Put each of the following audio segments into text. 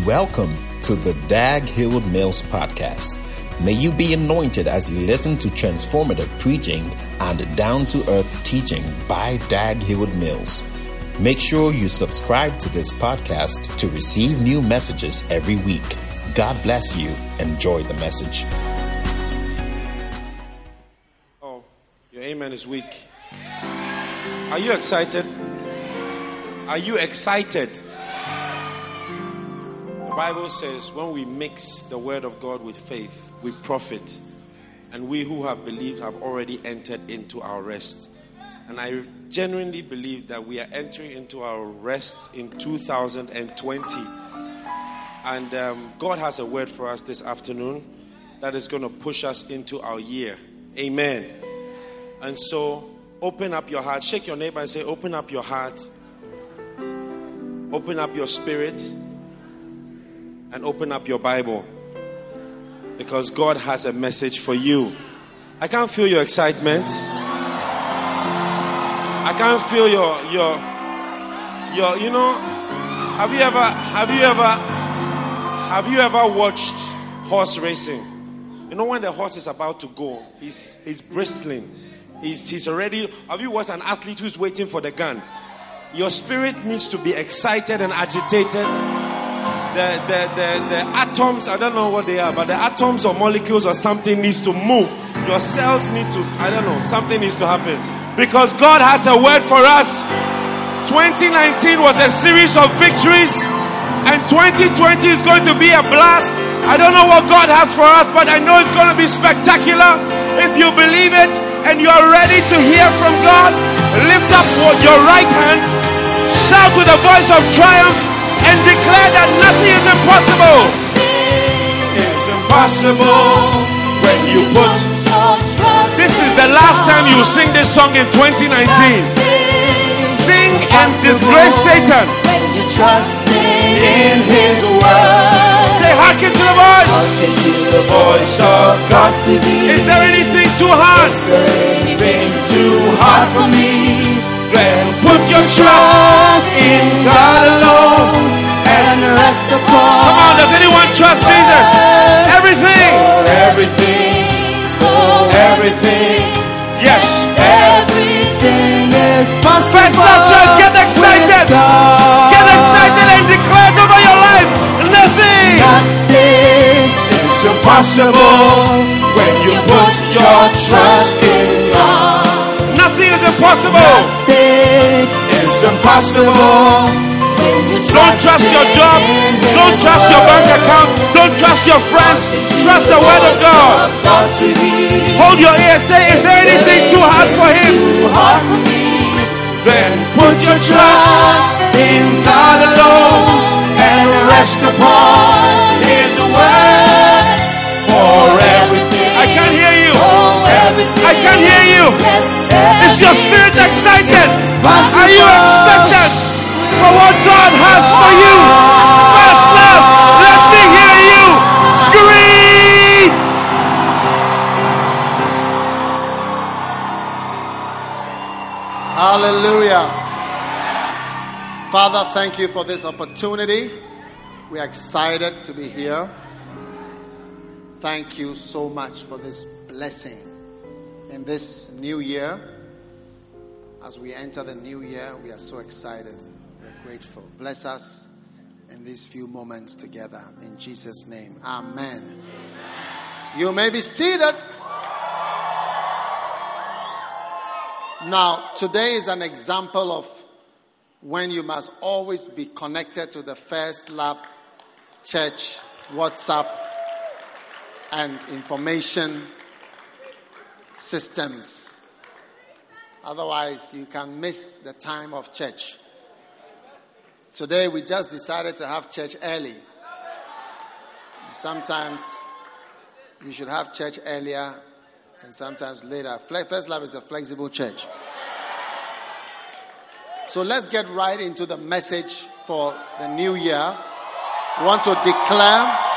Welcome to the Dag Heward Mills podcast. May you be anointed as you listen to transformative preaching and down to earth teaching by Dag Heward Mills. Make sure you subscribe to this podcast to receive new messages every week. God bless you. Enjoy the message. Oh, your amen is weak. Are you excited? Are you excited? Bible says when we mix the word of God with faith, we profit. And we who have believed have already entered into our rest. And I genuinely believe that we are entering into our rest in 2020. And um, God has a word for us this afternoon that is going to push us into our year. Amen. And so, open up your heart. Shake your neighbor and say, Open up your heart. Open up your spirit and open up your Bible because God has a message for you. I can't feel your excitement. I can't feel your your your you know have you ever have you ever have you ever watched horse racing? You know when the horse is about to go, he's he's bristling. He's he's already have you watched an athlete who's waiting for the gun? Your spirit needs to be excited and agitated the, the, the, the atoms, I don't know what they are, but the atoms or molecules or something needs to move. Your cells need to, I don't know, something needs to happen. Because God has a word for us. 2019 was a series of victories, and 2020 is going to be a blast. I don't know what God has for us, but I know it's going to be spectacular. If you believe it and you are ready to hear from God, lift up your right hand, shout with a voice of triumph and declare that nothing is impossible. It's impossible when you put. Trust. This is the last time you sing this song in 2019. Sing and disgrace Satan. When you trust in His word. Say, hearken to the voice. Hearken to the voice of God to thee. Is there anything too hard? Is there anything too hard for me? Then put your trust in God alone and rest upon. Come on, does anyone trust Jesus? Everything. Everything. Oh, Everything. Yes. Everything is possible. First love church, get excited. Is impossible. Don't trust your job. Don't trust your bank account. Don't trust your friends. Trust the word of God. God to thee. Hold your ear. Say, is there anything too hard for him? Too hard me. Then put your trust in God alone and rest upon His word for everything. I can't hear you. Oh. I can't hear you. Is your spirit excited? Are you expectant for what God has for you? First love, let me hear you scream. Hallelujah. Father, thank you for this opportunity. We are excited to be here. Thank you so much for this blessing in this new year. As we enter the new year, we are so excited. We're grateful. Bless us in these few moments together. In Jesus' name. Amen. You may be seated. Now, today is an example of when you must always be connected to the First Love Church WhatsApp and information systems. Otherwise, you can miss the time of church. Today, we just decided to have church early. Sometimes you should have church earlier and sometimes later. First Love is a flexible church. So let's get right into the message for the new year. We want to declare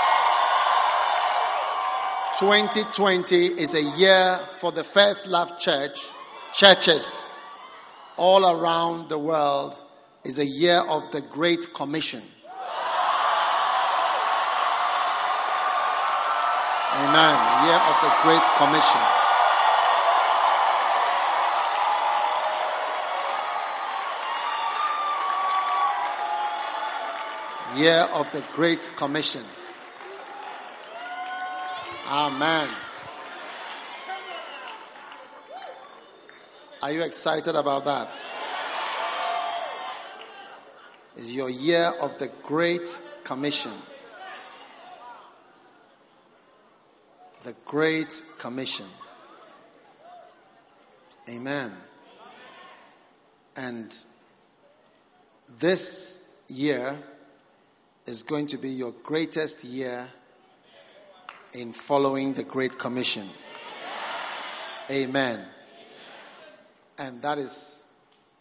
2020 is a year for the First Love Church, churches all around the world, is a year of the Great Commission. Amen. Year of the Great Commission. Year of the Great Commission. Amen. Are you excited about that? It's your year of the Great Commission. The Great Commission. Amen. And this year is going to be your greatest year in following the Great Commission. Amen. And that is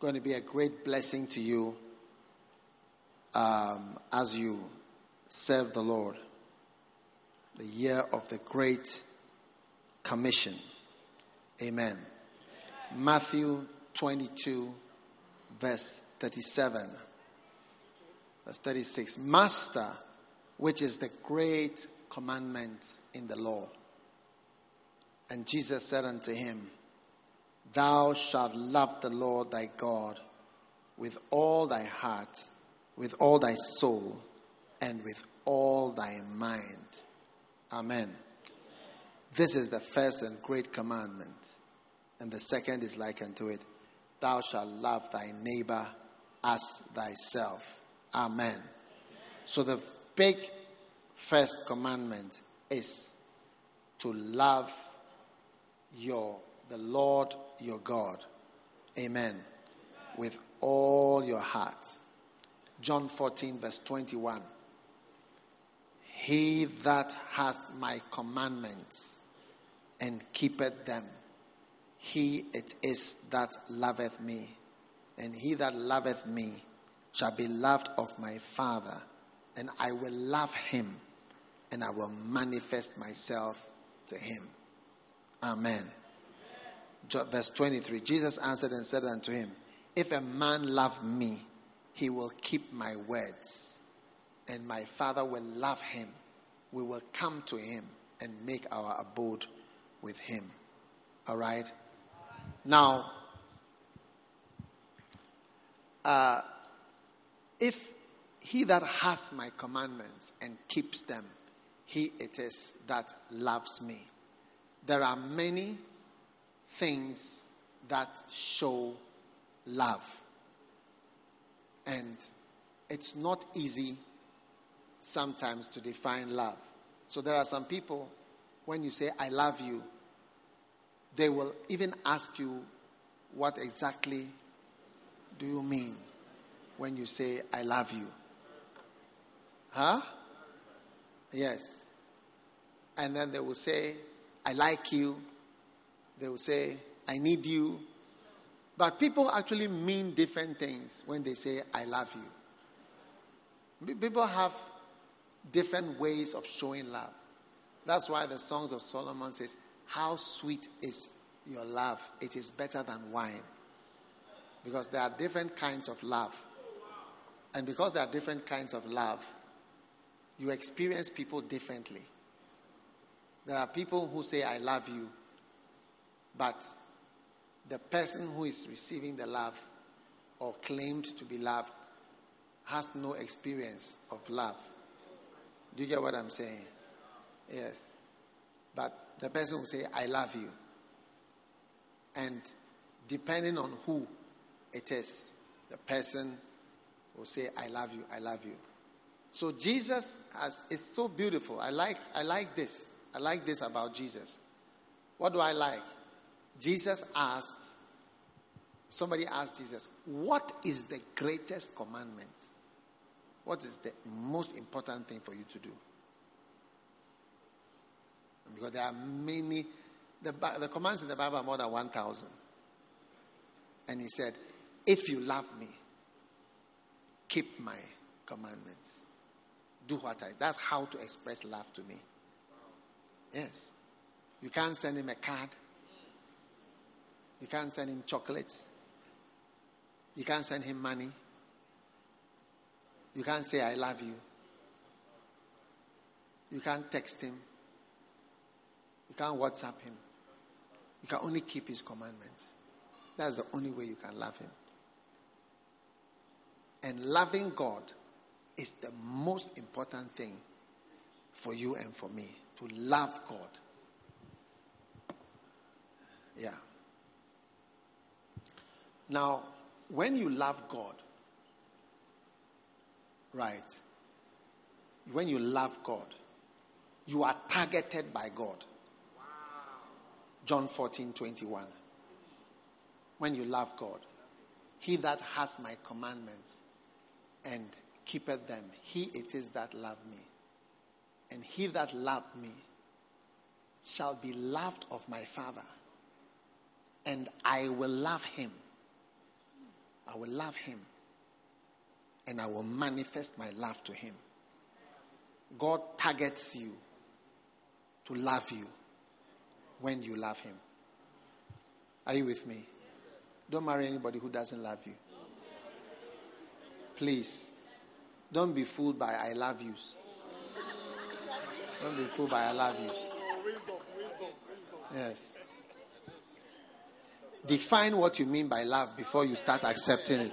going to be a great blessing to you um, as you serve the Lord. The year of the Great Commission. Amen. Matthew 22, verse 37. Verse 36. Master, which is the great commandment in the law. And Jesus said unto him, Thou shalt love the Lord thy God with all thy heart, with all thy soul, and with all thy mind. Amen. This is the first and great commandment. And the second is like unto it Thou shalt love thy neighbor as thyself. Amen. So the big first commandment is to love your the Lord your God. Amen. With all your heart. John 14, verse 21. He that hath my commandments and keepeth them, he it is that loveth me. And he that loveth me shall be loved of my Father, and I will love him, and I will manifest myself to him. Amen. Verse 23 Jesus answered and said unto him, If a man love me, he will keep my words, and my Father will love him. We will come to him and make our abode with him. All right? Now, uh, if he that has my commandments and keeps them, he it is that loves me. There are many things that show love. And it's not easy sometimes to define love. So there are some people, when you say, I love you, they will even ask you, What exactly do you mean when you say, I love you? Huh? Yes. And then they will say, I like you. They will say, I need you. But people actually mean different things when they say, I love you. People have different ways of showing love. That's why the Songs of Solomon says, How sweet is your love? It is better than wine. Because there are different kinds of love. And because there are different kinds of love, you experience people differently. There are people who say, I love you, but the person who is receiving the love or claimed to be loved has no experience of love. Do you get what I'm saying? Yes. But the person will say, I love you. And depending on who it is, the person will say, I love you, I love you. So Jesus has, is so beautiful. I like, I like this. I like this about Jesus. What do I like? Jesus asked, somebody asked Jesus, What is the greatest commandment? What is the most important thing for you to do? Because there are many, the, the commands in the Bible are more than 1,000. And he said, If you love me, keep my commandments. Do what I. That's how to express love to me. Yes. You can't send him a card. You can't send him chocolates. You can't send him money. You can't say, I love you. You can't text him. You can't WhatsApp him. You can only keep his commandments. That's the only way you can love him. And loving God is the most important thing for you and for me to love God. Yeah. Now, when you love God, right, when you love God, you are targeted by God. John 14 21. When you love God, he that has my commandments and keepeth them, he it is that love me. And he that loved me shall be loved of my Father, and I will love him. I will love him, and I will manifest my love to him. God targets you to love you when you love him. Are you with me? Don't marry anybody who doesn't love you. Please. Don't be fooled by I love yous. Don't be fooled by I love yous. Yes. Define what you mean by love before you start accepting it.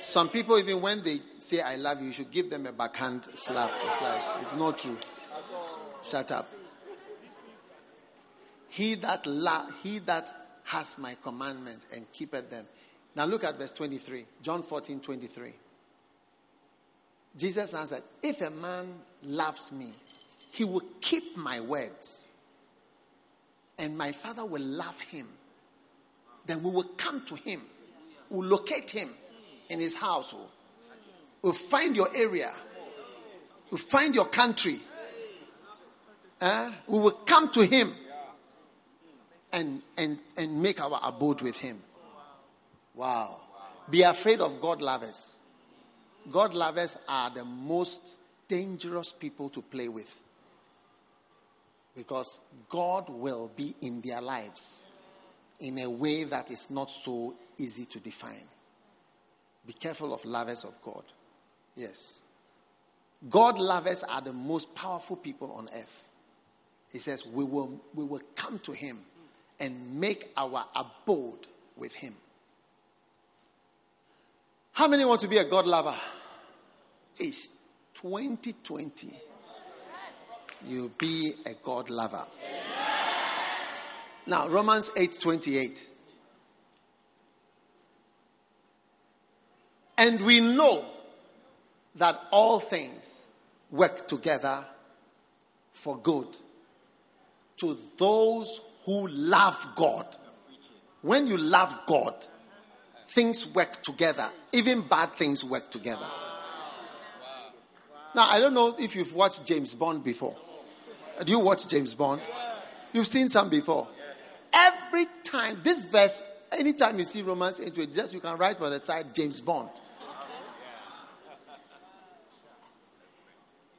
Some people, even when they say I love you, you should give them a backhand slap. It's like, it's not true. Shut up. He that la- he that has my commandments and keepeth them. Now look at verse 23. John 14, 23. Jesus answered, If a man loves me, he will keep my words, and my father will love him. Then we will come to him, we'll locate him in his household. We'll find your area, we'll find your country. Uh, we will come to him and, and, and make our abode with him. Wow. Be afraid of God lovers. God lovers are the most dangerous people to play with. Because God will be in their lives in a way that is not so easy to define. Be careful of lovers of God. Yes. God lovers are the most powerful people on earth. He says, we will, we will come to him and make our abode with him. How many want to be a God lover? It's 2020. You'll be a God lover. Now, Romans 8 28. And we know that all things work together for good to those who love God. When you love God, things work together. Even bad things work together. Now, I don't know if you've watched James Bond before. Do you watch James Bond? You've seen some before. Every time, this verse, anytime you see Romans 8, just you can write on the side James Bond.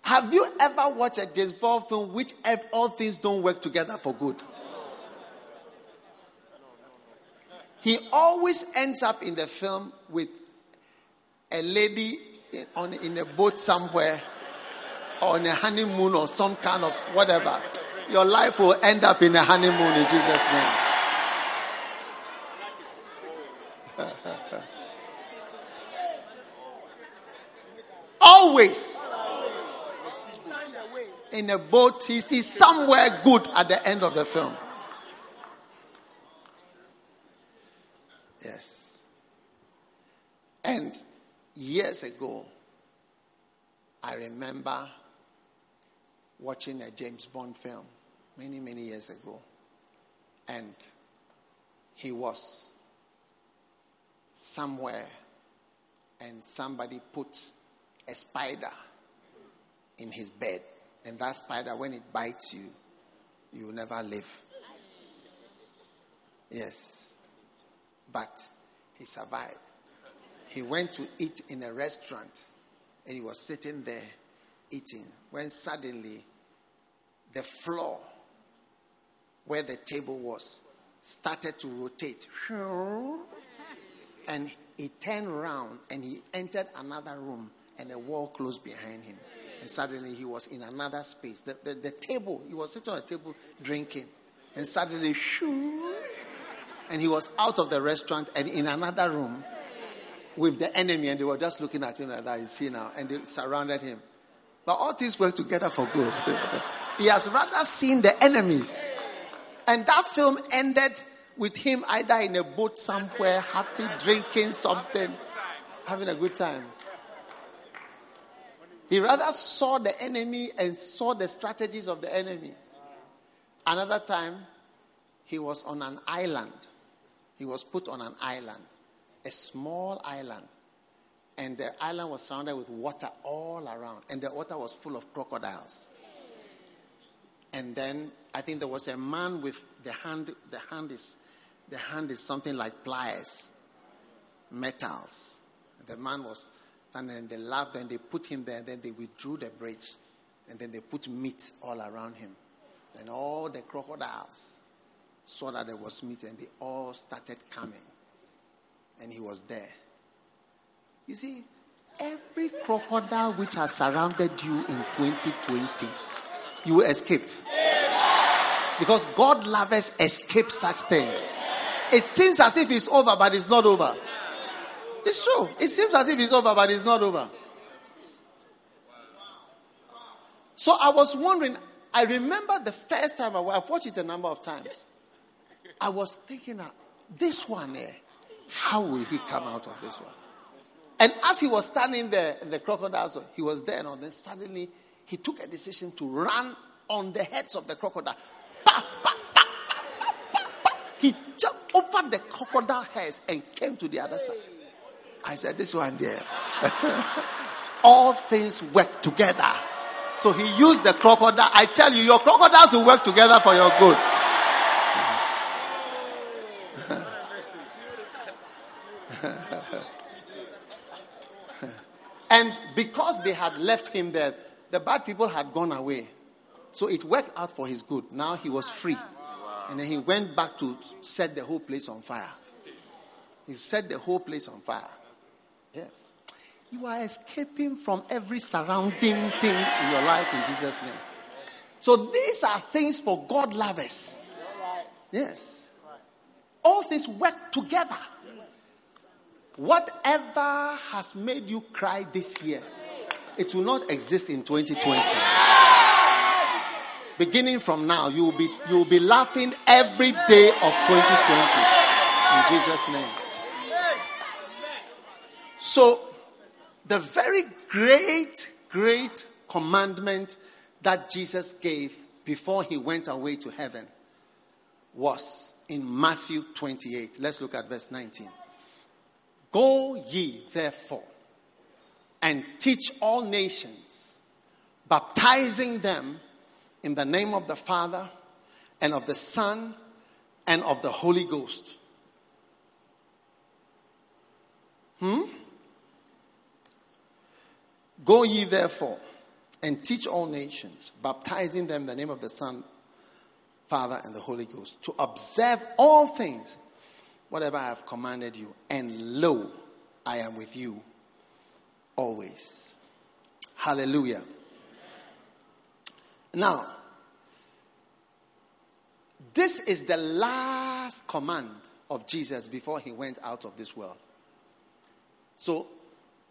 Have you ever watched a James Bond film which all things don't work together for good? He always ends up in the film with a lady in, on, in a boat somewhere or on a honeymoon or some kind of whatever. Your life will end up in a honeymoon in Jesus' name. Always in a boat, he sees somewhere good at the end of the film. Yes. And years ago, I remember watching a James Bond film many, many years ago. And he was somewhere, and somebody put a spider in his bed. And that spider, when it bites you, you will never live. Yes. But he survived. He went to eat in a restaurant and he was sitting there eating when suddenly the floor where the table was started to rotate. And he turned around and he entered another room and a wall closed behind him. And suddenly he was in another space. The, the, the table, he was sitting on a table drinking. And suddenly, shoo, and he was out of the restaurant and in another room with the enemy. And they were just looking at him like that, you see now. And they surrounded him. But all things work together for good. he has rather seen the enemies. And that film ended with him either in a boat somewhere, happy, drinking something, having a good time. He rather saw the enemy and saw the strategies of the enemy. Another time, he was on an island. He was put on an island, a small island. And the island was surrounded with water all around. And the water was full of crocodiles. And then I think there was a man with the hand, the hand is, the hand is something like pliers, metals. The man was, and then they laughed and they put him there, and then they withdrew the bridge, and then they put meat all around him. And all the crocodiles saw that there was meat, and they all started coming. And he was there. You see, every crocodile which has surrounded you in 2020, you will escape. Because God lovers escape such things. It seems as if it's over, but it's not over. It's true. It seems as if it's over, but it's not over. So I was wondering, I remember the first time I, I've watched it a number of times. I was thinking, uh, this one here, how will he come out of this one? And as he was standing there, the crocodiles, he was there, and then suddenly he took a decision to run on the heads of the crocodile. He jumped over the crocodile heads and came to the other side. I said, This one there. All things work together. So he used the crocodile. I tell you, your crocodiles will work together for your good. And because they had left him there, the bad people had gone away. So it worked out for his good. Now he was free. And then he went back to set the whole place on fire. He set the whole place on fire. Yes. You are escaping from every surrounding thing in your life in Jesus' name. So these are things for God lovers. Yes. All things work together. Whatever has made you cry this year, it will not exist in 2020. Beginning from now, you will be you will be laughing every day of 2020 in Jesus' name. So, the very great, great commandment that Jesus gave before he went away to heaven was in Matthew 28. Let's look at verse 19. Go ye therefore and teach all nations, baptizing them in the name of the Father and of the Son and of the Holy Ghost. Hmm? Go ye therefore and teach all nations, baptizing them in the name of the Son, Father, and the Holy Ghost, to observe all things, whatever I have commanded you. And lo, I am with you always. Hallelujah. Now, this is the last command of Jesus before he went out of this world. So,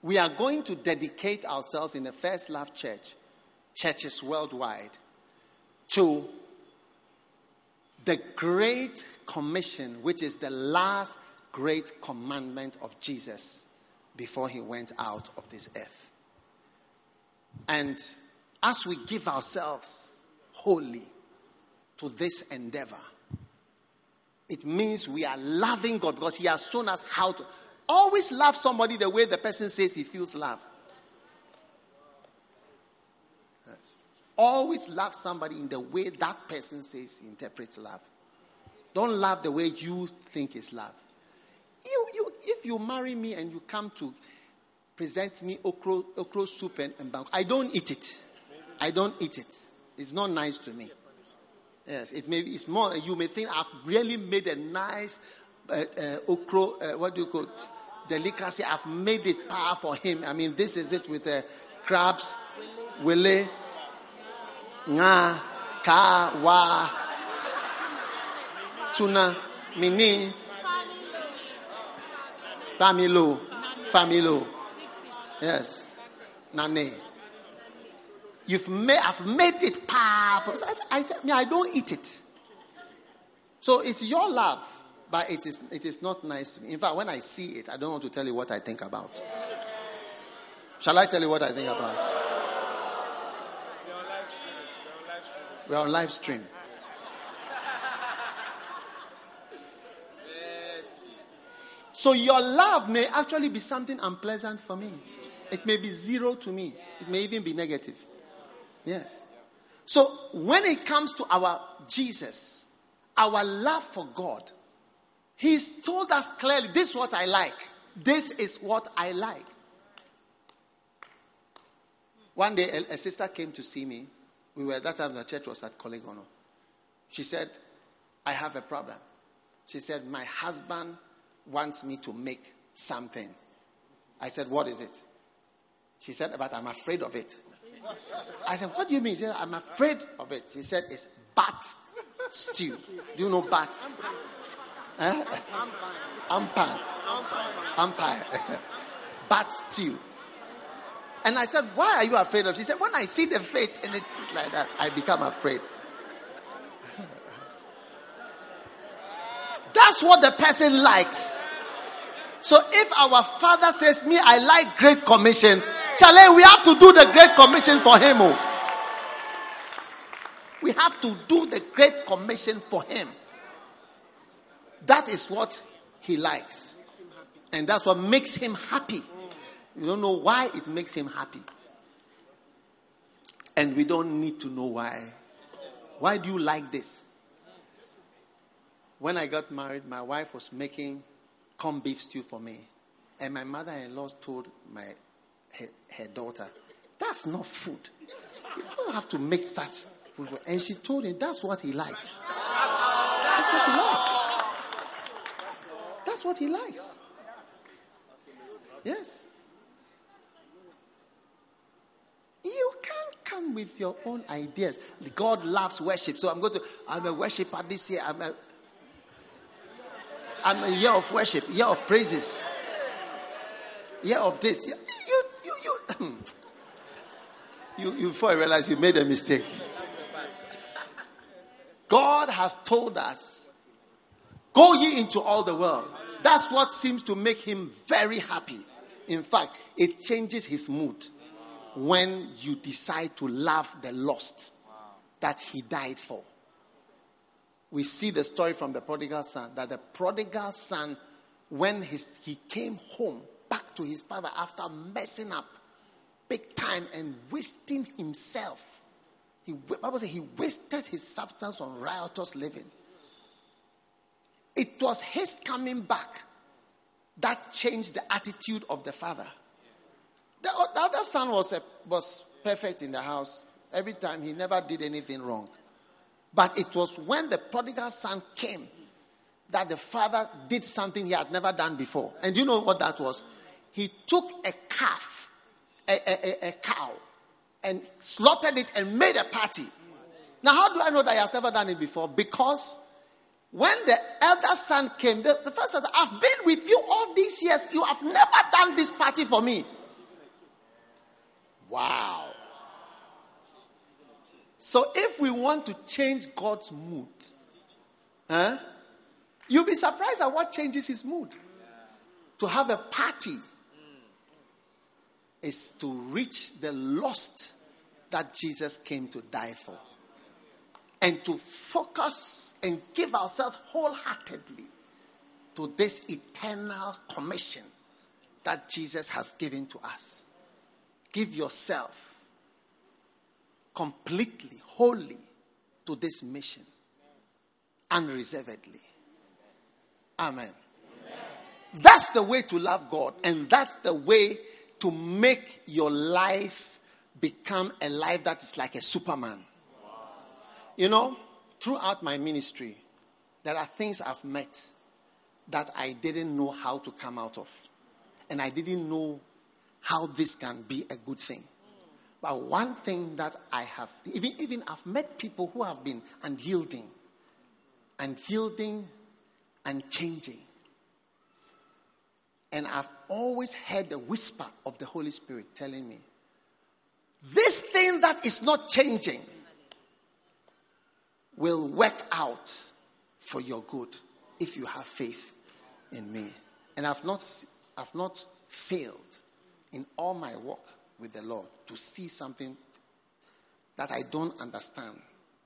we are going to dedicate ourselves in the First Love Church, churches worldwide, to the Great Commission, which is the last great commandment of Jesus before he went out of this earth. And as we give ourselves wholly to this endeavor, it means we are loving God because He has shown us how to always love somebody the way the person says he feels love. Always love somebody in the way that person says interprets love. Don't love the way you think is love. You, you, if you marry me and you come to present me okra, okra soup and, and I don't eat it. I don't eat it. It's not nice to me. Yes, it may it's more. You may think I've really made a nice uh, uh, okra. Uh, what do you call it? delicacy? I've made it par for him. I mean, this is it with the crabs. wele, nga, ka, wa, tuna, mini, familo, familo. Yes, nane. You've made, I've made it powerful. I said, I said, I don't eat it. So it's your love, but it is, it is not nice to me. In fact, when I see it, I don't want to tell you what I think about. Shall I tell you what I think about? We're on live stream. So your love may actually be something unpleasant for me. It may be zero to me. It may even be negative. Yes. So when it comes to our Jesus, our love for God, He's told us clearly this is what I like. This is what I like. One day, a, a sister came to see me. We were that time the church was at Korle Gonno. She said, I have a problem. She said, My husband wants me to make something. I said, What is it? She said, But I'm afraid of it. I said, What do you mean? She said, I'm afraid of it. She said, It's bat stew. Do you know bats? Eh? Umpan. Umpire. bat stew. And I said, Why are you afraid of? She said, When I see the faith in it like that, I become afraid. That's what the person likes. So if our father says, Me, I like Great Commission, Chale, we have to do the Great Commission for him. Oh. We have to do the Great Commission for him. That is what he likes. And that's what makes him happy. You don't know why it makes him happy. And we don't need to know why. Why do you like this? When I got married, my wife was making corned beef stew for me. And my mother in law told my her, her, daughter, That's not food. You don't have to make such food. And she told him that's what he likes. That's what he likes. That's what he likes. Yes. You can't come with your own ideas. God loves worship. So I'm going to, I'm a worshiper this year. I'm a, I'm a year of worship, year of praises, year of this. You, you, you, you, you, before I realize you made a mistake. God has told us, go ye into all the world. That's what seems to make him very happy. In fact, it changes his mood when you decide to love the lost that he died for. We see the story from the prodigal son that the prodigal son, when his, he came home back to his father after messing up big time and wasting himself, he, Bible says he wasted his substance on riotous living. It was his coming back that changed the attitude of the father. The, the other son was, a, was perfect in the house. Every time he never did anything wrong. But it was when the prodigal son came that the father did something he had never done before. And you know what that was? He took a calf, a, a, a, cow, and slaughtered it and made a party. Now, how do I know that he has never done it before? Because when the elder son came, the, the first said, I've been with you all these years. You have never done this party for me. Wow. So if we want to change God's mood, huh, you'll be surprised at what changes his mood. To have a party is to reach the lost that Jesus came to die for. And to focus and give ourselves wholeheartedly to this eternal commission that Jesus has given to us. Give yourself completely, wholly to this mission, unreservedly. Amen. That's the way to love God, and that's the way to make your life become a life that is like a Superman. You know, throughout my ministry, there are things I've met that I didn't know how to come out of. And I didn't know how this can be a good thing. But one thing that I have, even, even I've met people who have been unyielding, and yielding and changing. And I've always heard the whisper of the Holy Spirit telling me, this thing that is not changing will work out for your good if you have faith in me. And I've not, I've not failed in all my work with the Lord to see something that I don't understand,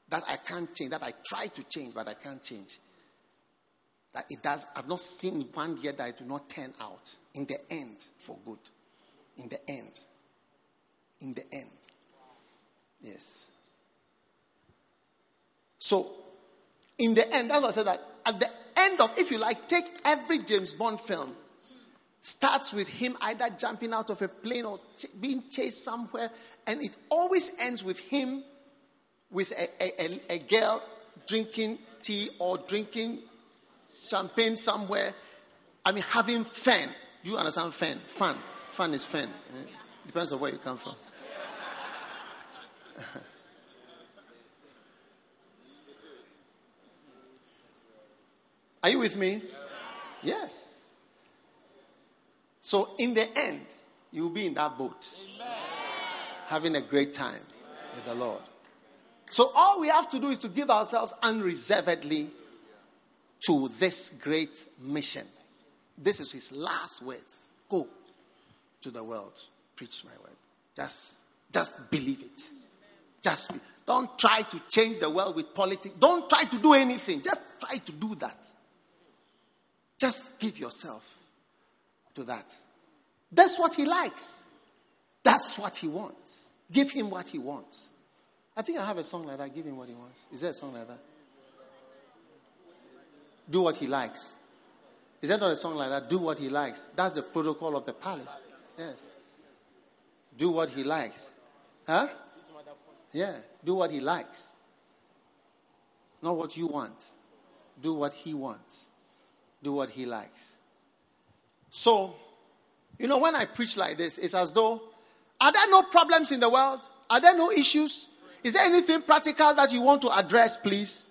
that I can't change, that I try to change, but I can't change. That it does, I've not seen one yet that it will not turn out in the end for good. In the end. In the end. Yes. So, in the end, that's what I said that at the end of, if you like, take every James Bond film, starts with him either jumping out of a plane or ch- being chased somewhere, and it always ends with him with a, a, a, a girl drinking tea or drinking champagne somewhere. I mean, having fun. Do you understand fun? Fun. Fun is fun. Eh? Depends on where you come from. Are you with me? Yes. So, in the end, you'll be in that boat, having a great time with the Lord. So, all we have to do is to give ourselves unreservedly to this great mission. This is his last words. Go to the world, preach my word. Just, just believe it. Just be, don't try to change the world with politics. Don't try to do anything. Just try to do that. Just give yourself to that. That's what he likes. That's what he wants. Give him what he wants. I think I have a song like that. Give him what he wants. Is there a song like that? Do what he likes. Is that not a song like that? Do what he likes. That's the protocol of the palace. Yes. Do what he likes. Huh? Yeah. Do what he likes. Not what you want. Do what he wants do what he likes. So, you know, when I preach like this, it's as though, are there no problems in the world? Are there no issues? Is there anything practical that you want to address, please?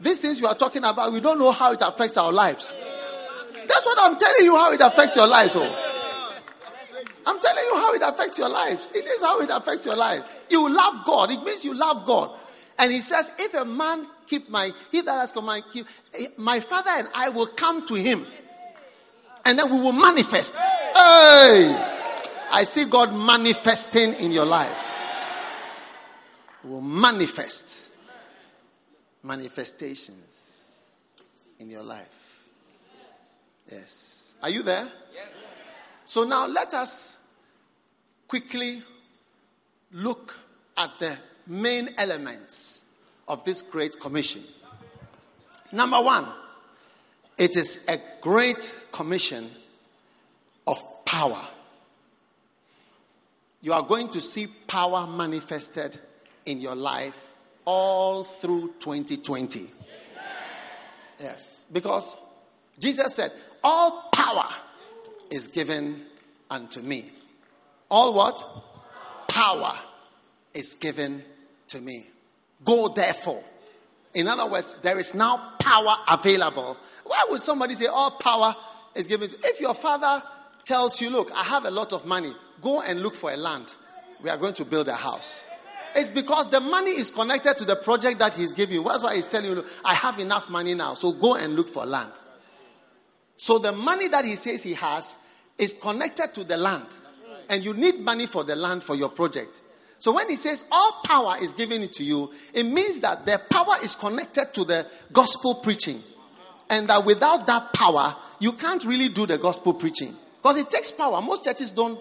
These things you are talking about, we don't know how it affects our lives. That's what I'm telling you how it affects your lives. Oh. I'm telling you how it affects your lives. It is how it affects your life. You love God. It means you love God. And he says, if a man keep my, he that has command, keep, my father and I will come to him. And then we will manifest. Hey! I see God manifesting in your life. We will manifest. Manifestations in your life. Yes. Are you there? Yes. So now let us quickly look at the main elements of this great commission. Number one, it is a great commission of power. You are going to see power manifested in your life all through 2020. Yes, because Jesus said, All power is given unto me. All what? Power is given to me. Go therefore. In other words, there is now power available. Why would somebody say all power is given to if your father tells you, look, I have a lot of money, go and look for a land. We are going to build a house. It's because the money is connected to the project that he's giving. That's why he's telling you, look, I have enough money now, so go and look for land. So the money that he says he has is connected to the land. And you need money for the land for your project. So when he says all power is given to you, it means that the power is connected to the gospel preaching. And that without that power, you can't really do the gospel preaching. Because it takes power. Most churches don't,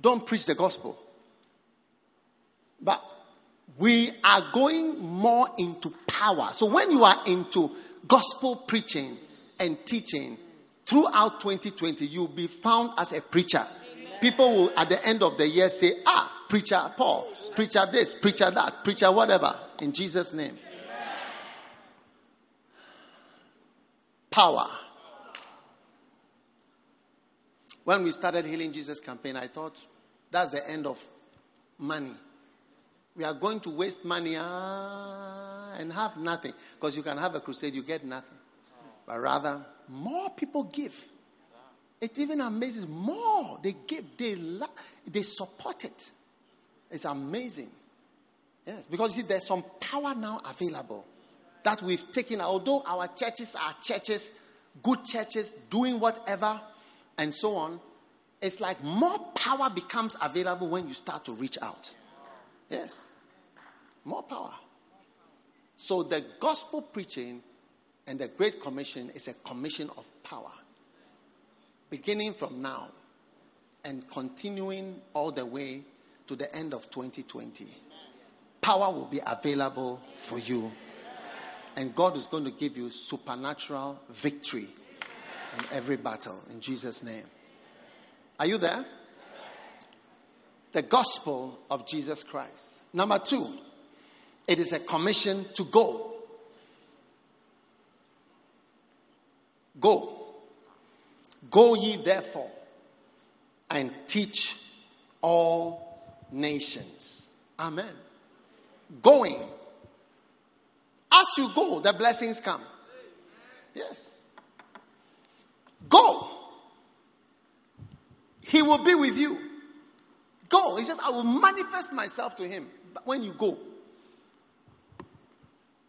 don't preach the gospel. But we are going more into power. So when you are into gospel preaching and teaching throughout 2020, you'll be found as a preacher. People will, at the end of the year, say, Ah, preacher Paul, preacher this, preacher that, preacher whatever, in Jesus' name. Power. When we started Healing Jesus campaign, I thought that's the end of money. We are going to waste money ah, and have nothing. Because you can have a crusade, you get nothing. But rather, more people give. It even amazes more. They give, they, they support it. It's amazing. Yes, because you see, there's some power now available that we've taken. Although our churches are churches, good churches, doing whatever, and so on, it's like more power becomes available when you start to reach out. Yes, more power. So the gospel preaching and the Great Commission is a commission of power. Beginning from now and continuing all the way to the end of 2020. Power will be available for you. And God is going to give you supernatural victory in every battle in Jesus' name. Are you there? The gospel of Jesus Christ. Number two, it is a commission to go. Go. Go ye therefore and teach all nations. Amen. Going. As you go, the blessings come. Yes. Go. He will be with you. Go. He says, I will manifest myself to him but when you go.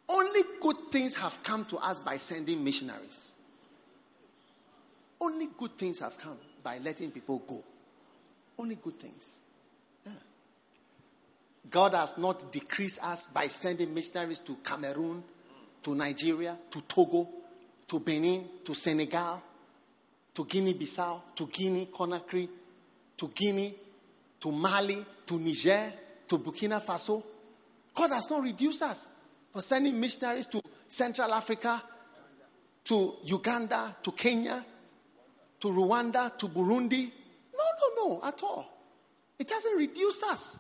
Only good things have come to us by sending missionaries. Only good things have come by letting people go. Only good things. God has not decreased us by sending missionaries to Cameroon, to Nigeria, to Togo, to Benin, to Senegal, to Guinea Bissau, to Guinea Conakry, to Guinea, to Mali, to Niger, to Burkina Faso. God has not reduced us for sending missionaries to Central Africa, to Uganda, to Kenya, to Rwanda, to Burundi. No, no, no, at all. It hasn't reduced us.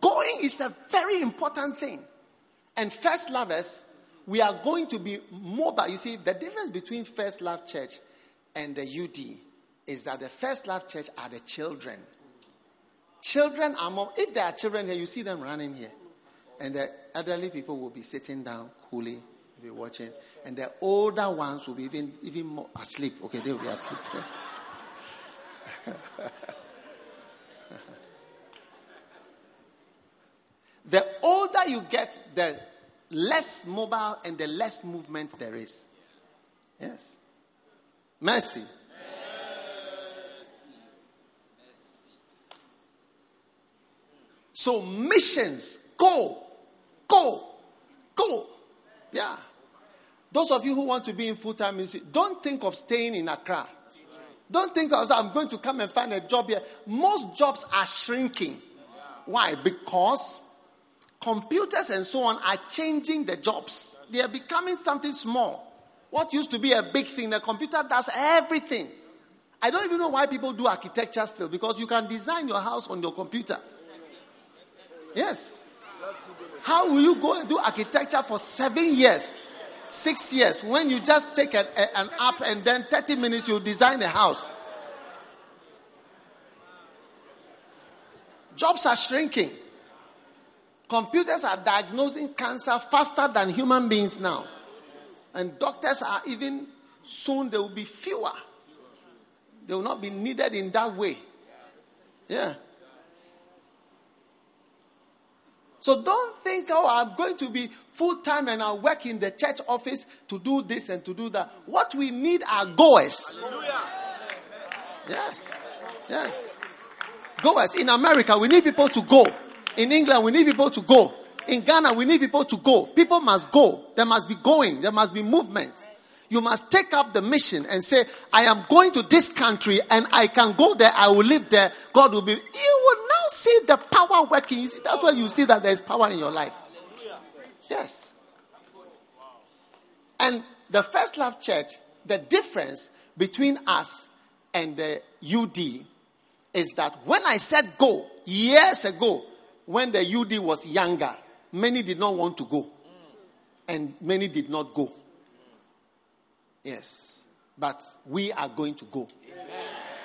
Going is a very important thing. And first lovers, we are going to be mobile. You see, the difference between First Love Church and the UD is that the First Love Church are the children. Children are more, if there are children here, you see them running here. And the elderly people will be sitting down coolly, be watching and the older ones will be even, even more asleep. Okay, they will be asleep. the older you get, the less mobile and the less movement there is. Yes. Mercy. So missions, go, go, go. Yeah. Those of you who want to be in full time ministry, don't think of staying in Accra. Don't think of, I'm going to come and find a job here. Most jobs are shrinking. Why? Because computers and so on are changing the jobs. They are becoming something small. What used to be a big thing, the computer does everything. I don't even know why people do architecture still, because you can design your house on your computer. Yes. How will you go and do architecture for seven years six years when you just take a, a, an app and then 30 minutes you design a house. Jobs are shrinking. Computers are diagnosing cancer faster than human beings now. And doctors are even soon, there will be fewer. They will not be needed in that way. Yeah. So don't think, oh, I'm going to be full time and I'll work in the church office to do this and to do that. What we need are goers. Hallelujah. Yes. Yes. Goers. In America, we need people to go. In England, we need people to go. In Ghana, we need people to go. People must go. There must be going. There must be movement. You must take up the mission and say, I am going to this country and I can go there. I will live there. God will be. You will now see the power working. That's why you see that there is power in your life. Yes. And the First Love Church, the difference between us and the UD is that when I said go years ago, when the UD was younger, many did not want to go. And many did not go. Yes. But we are going to go. Amen.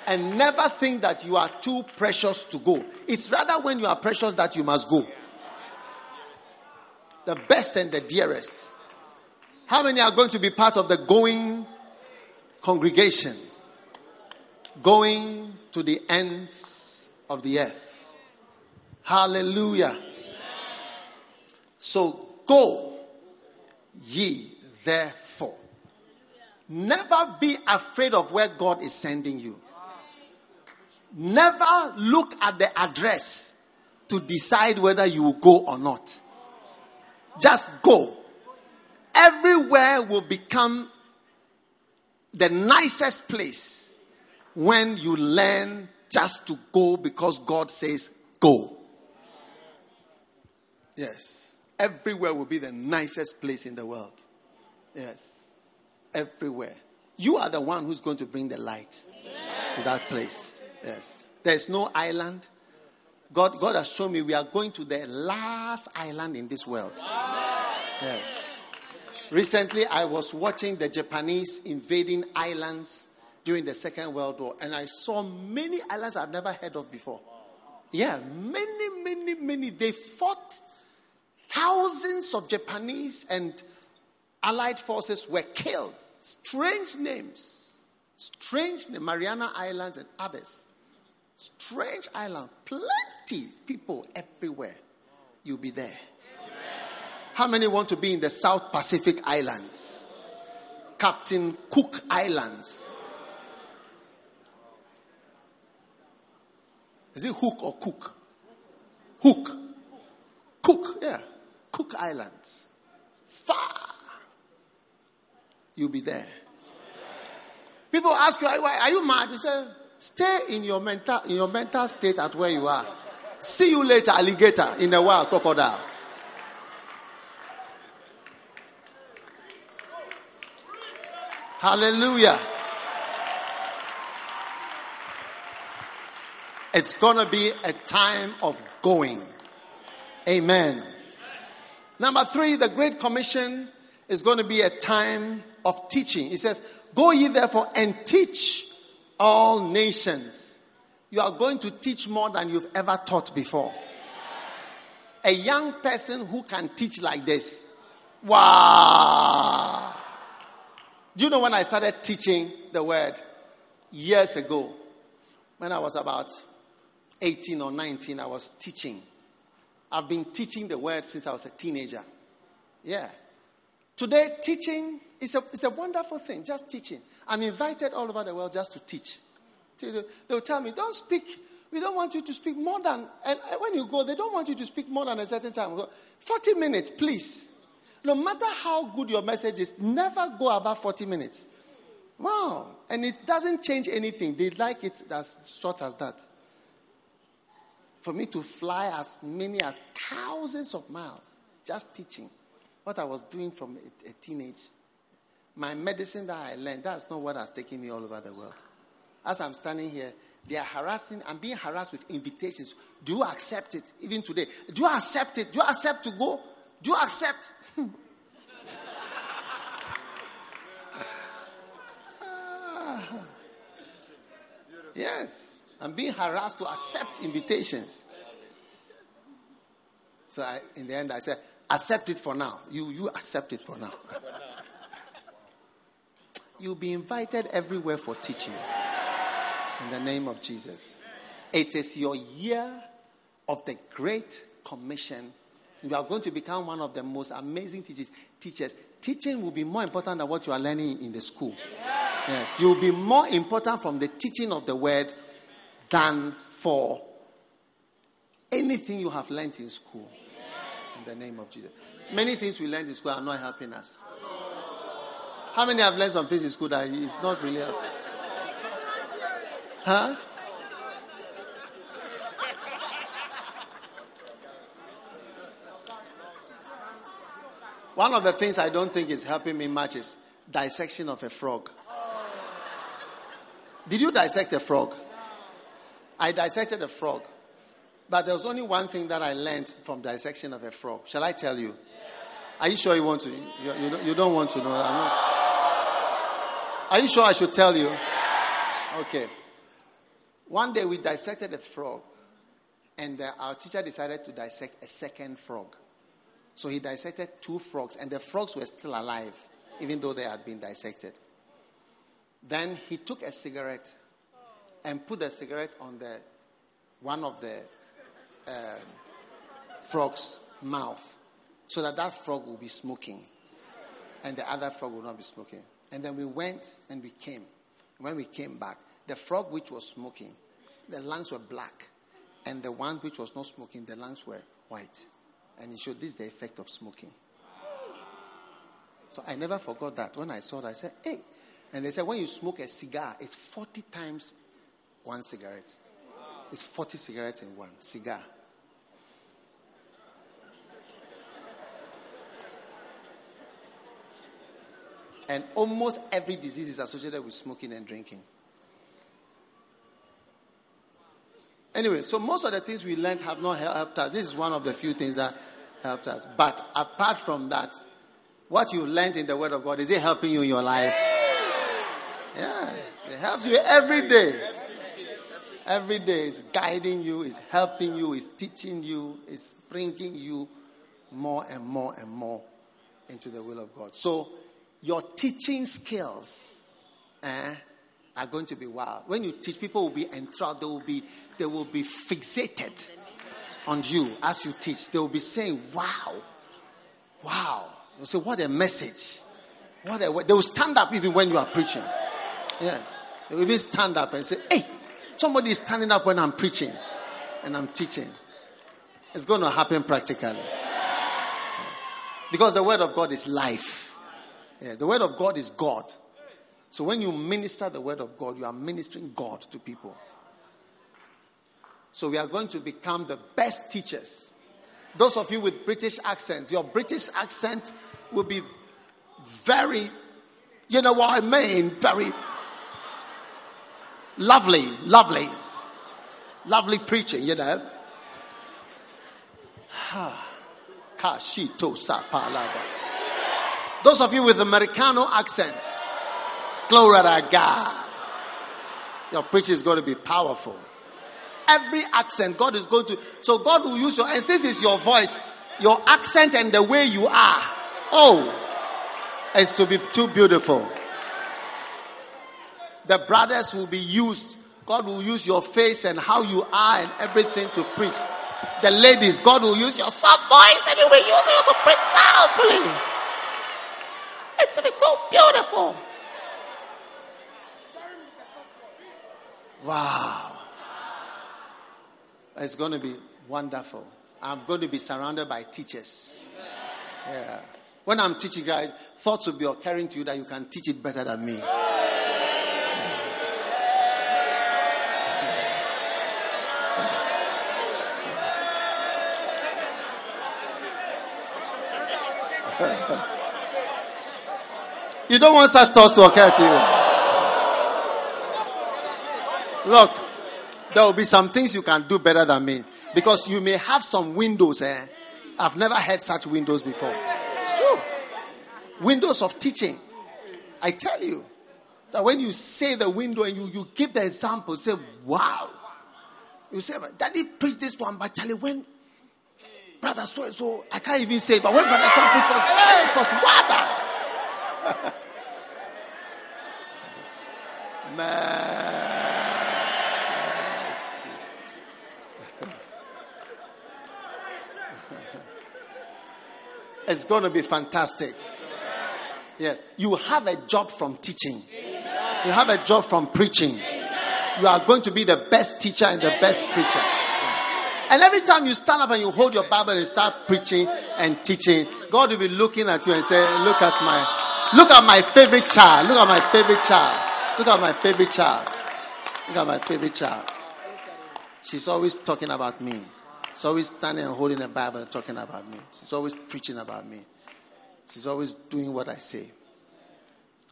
And never think that you are too precious to go. It's rather when you are precious that you must go. The best and the dearest. How many are going to be part of the going congregation? Going to the ends of the earth. Hallelujah. So go ye therefore. Never be afraid of where God is sending you. Never look at the address to decide whether you will go or not. Just go. Everywhere will become the nicest place when you learn just to go because God says go. Yes. Everywhere will be the nicest place in the world. Yes. Everywhere. You are the one who's going to bring the light to that place. Yes. There's no island. God, God has shown me we are going to the last island in this world. Yes. Recently, I was watching the Japanese invading islands during the Second World War, and I saw many islands I've never heard of before. Yeah, many, many, many. They fought. Thousands of Japanese and Allied forces were killed. Strange names. Strange names. Mariana Islands and others. Strange island. Plenty people everywhere. You'll be there. How many want to be in the South Pacific Islands? Captain Cook Islands. Is it Hook or Cook? Hook. Cook, yeah. Cook Islands. Far. You'll be there. People ask you, are you mad? You say, stay in your mental in your mental state at where you are. See you later, alligator, in a while, crocodile. Hallelujah. It's going to be a time of going. Amen. Number three, the Great Commission is going to be a time of teaching. It says, Go ye therefore and teach all nations. You are going to teach more than you've ever taught before. A young person who can teach like this. Wow. Do you know when I started teaching the word years ago? When I was about 18 or 19, I was teaching. I've been teaching the word since I was a teenager. Yeah. Today, teaching is a, is a wonderful thing, just teaching. I'm invited all over the world just to teach. They'll tell me, don't speak. We don't want you to speak more than, and when you go, they don't want you to speak more than a certain time. 40 minutes, please. No matter how good your message is, never go above 40 minutes. Wow. And it doesn't change anything. They like it as short as that. For me to fly as many as thousands of miles just teaching what I was doing from a, a teenage. My medicine that I learned, that's not what has taken me all over the world. As I'm standing here, they are harassing, I'm being harassed with invitations. Do you accept it? Even today. Do you accept it? Do you accept to go? Do you accept? Ah. yes. I'm being harassed to accept invitations. So I, in the end, I said, accept it for now. You, you accept it for now. You'll be invited everywhere for teaching. In the name of Jesus. It is your year of the Great Commission you are going to become one of the most amazing teachers. Teachers, teaching will be more important than what you are learning in the school. Yes, you will be more important from the teaching of the word than for anything you have learned in school. In the name of Jesus, many things we learned in school are not helping us. How many have learned some things in school that is not really helping? Huh? One of the things I don't think is helping me much is dissection of a frog. Did you dissect a frog? I dissected a frog. But there was only one thing that I learned from dissection of a frog. Shall I tell you? Are you sure you want to? You, you, you don't want to know. Are you sure I should tell you? Okay. One day we dissected a frog, and our teacher decided to dissect a second frog. So he dissected two frogs, and the frogs were still alive, even though they had been dissected. Then he took a cigarette and put the cigarette on the one of the uh, frog's mouth, so that that frog will be smoking, and the other frog will not be smoking. And then we went and we came. When we came back, the frog which was smoking, the lungs were black, and the one which was not smoking, the lungs were white. And he showed this is the effect of smoking. So I never forgot that. When I saw that, I said, hey. And they said, when you smoke a cigar, it's 40 times one cigarette. It's 40 cigarettes in one cigar. And almost every disease is associated with smoking and drinking. Anyway, so most of the things we learned have not helped us. This is one of the few things that helped us. But apart from that, what you learned in the Word of God, is it helping you in your life? Yeah, it helps you every day. Every day is guiding you, is helping you, is teaching you, is bringing you more and more and more into the will of God. So your teaching skills eh, are going to be wild. When you teach, people will be enthralled. They will be, they will be fixated on you as you teach. They will be saying, "Wow, wow!" They'll say, "What a message! What a!" They will stand up even when you are preaching. Yes, they will even stand up and say, "Hey, somebody is standing up when I'm preaching and I'm teaching." It's going to happen practically. Yes. Because the word of God is life. The word of God is God. So when you minister the word of God, you are ministering God to people. So we are going to become the best teachers. Those of you with British accents, your British accent will be very, you know what I mean? Very lovely, lovely, lovely preaching, you know. Those of you with Americano accent, glory to God. Your preaching is going to be powerful. Every accent, God is going to. So God will use your, and since it's your voice, your accent and the way you are, oh, it's to be too beautiful. The brothers will be used. God will use your face and how you are and everything to preach. The ladies, God will use your soft voice and He will use you to preach powerfully. It will be too beautiful. Wow. It's going to be wonderful. I'm going to be surrounded by teachers. Yeah. When I'm teaching, guys, thoughts will be occurring to you that you can teach it better than me. You don't want such thoughts to occur to you. Look, there will be some things you can do better than me because you may have some windows. Eh? I've never had such windows before. It's true. Windows of teaching. I tell you that when you say the window and you, you give the example, say, wow. You say, Daddy preached this one, but Charlie, when brother so so, I can't even say, but when brother Tom preached, it was water. it's going to be fantastic. Yes. You have a job from teaching. You have a job from preaching. You are going to be the best teacher and the best preacher. And every time you stand up and you hold your Bible and start preaching and teaching, God will be looking at you and say, Look at my Look at my favorite child. Look at my favorite child. Look at my favorite child. Look at my favorite child. She's always talking about me. She's always standing and holding a Bible and talking about me. She's always preaching about me. She's always doing what I say.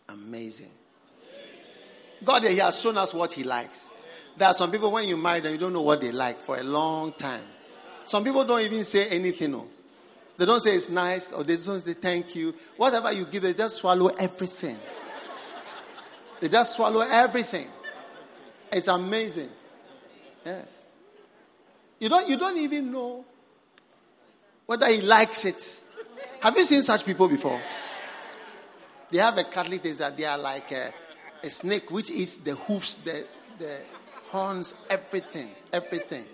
Amazing. God, He has shown us what He likes. There are some people, when you marry them, you don't know what they like for a long time. Some people don't even say anything. No. They don't say it's nice or they don't say thank you. Whatever you give, they just swallow everything. They just swallow everything. It's amazing. Yes. You don't, you don't even know whether he likes it. Have you seen such people before? They have a characteristic that they are like a, a snake which eats the hoofs, the, the horns, everything, everything.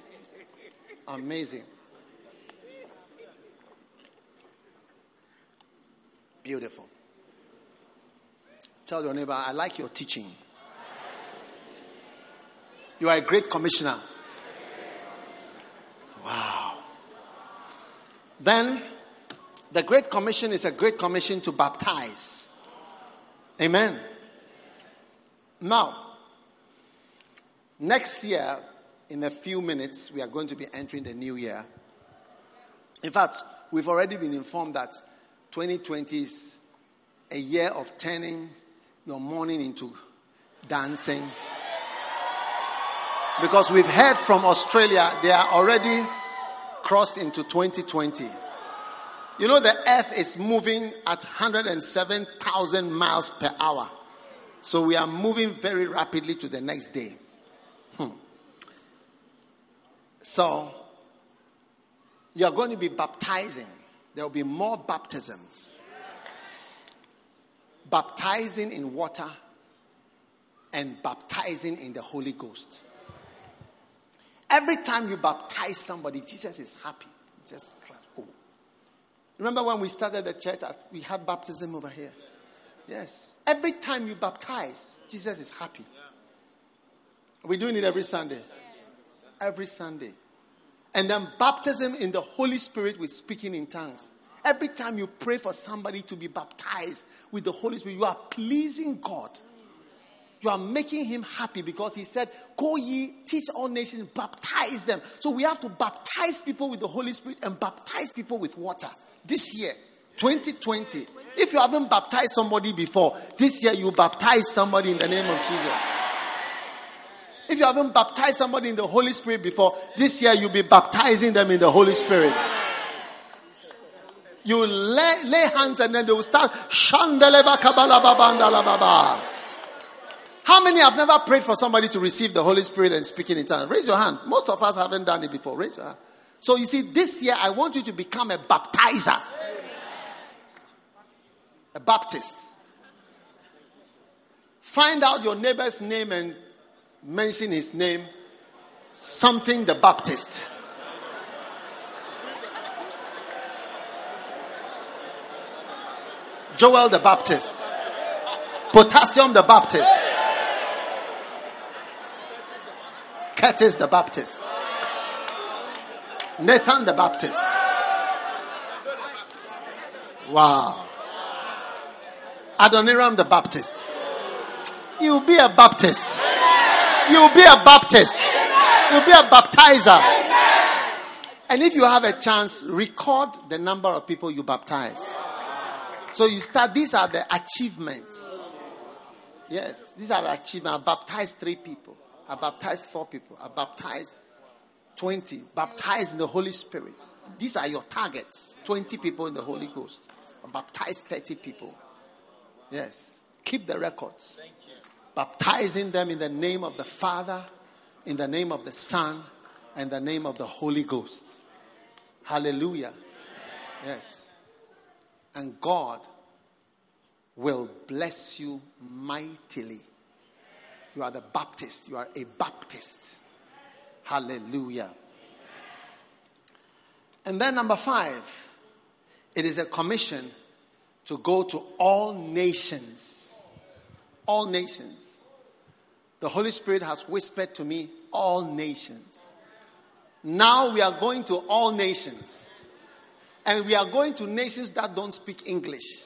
Amazing. Beautiful. Tell your neighbor, I like your teaching. You are a great commissioner. Wow. Then, the Great Commission is a great commission to baptize. Amen. Now, next year, in a few minutes, we are going to be entering the new year. In fact, we've already been informed that 2020 is a year of turning your mourning into dancing. Because we've heard from Australia, they are already crossed into 2020. You know, the earth is moving at 107,000 miles per hour. So we are moving very rapidly to the next day. Hmm. So, you are going to be baptizing. There will be more baptisms. Baptizing in water and baptizing in the Holy Ghost. Every time you baptize somebody, Jesus is happy. Just oh. Remember when we started the church, we had baptism over here? Yes. Every time you baptize, Jesus is happy. We're doing it every Sunday. Every Sunday. And then baptism in the Holy Spirit with speaking in tongues. Every time you pray for somebody to be baptized with the Holy Spirit, you are pleasing God. You are making him happy because he said, Go ye, teach all nations, baptize them. So we have to baptize people with the Holy Spirit and baptize people with water this year, 2020. If you haven't baptized somebody before, this year you baptize somebody in the name of Jesus. If you haven't baptized somebody in the Holy Spirit before, this year you'll be baptizing them in the Holy Spirit. You lay, lay hands and then they will start. How many have never prayed for somebody to receive the Holy Spirit and speaking in tongues? Raise your hand. Most of us haven't done it before. Raise your hand. So you see, this year I want you to become a baptizer, a Baptist. Find out your neighbor's name and mention his name. Something the Baptist. Joel the Baptist. Potassium the Baptist. Curtis the Baptist. Nathan the Baptist. Wow. Adoniram the Baptist. You'll be a Baptist. You'll be a Baptist. You'll be a baptizer. And if you have a chance, record the number of people you baptize. So you start, these are the achievements. Yes, these are the achievements. I baptized three people. I baptized four people. I baptized 20. Baptized in the Holy Spirit. These are your targets 20 people in the Holy Ghost. I baptized 30 people. Yes. Keep the records. Baptizing them in the name of the Father, in the name of the Son, and the name of the Holy Ghost. Hallelujah. Yes. And God will bless you mightily. You are the Baptist. You are a Baptist. Hallelujah. And then, number five, it is a commission to go to all nations. All nations. The Holy Spirit has whispered to me, all nations. Now we are going to all nations. And we are going to nations that don't speak English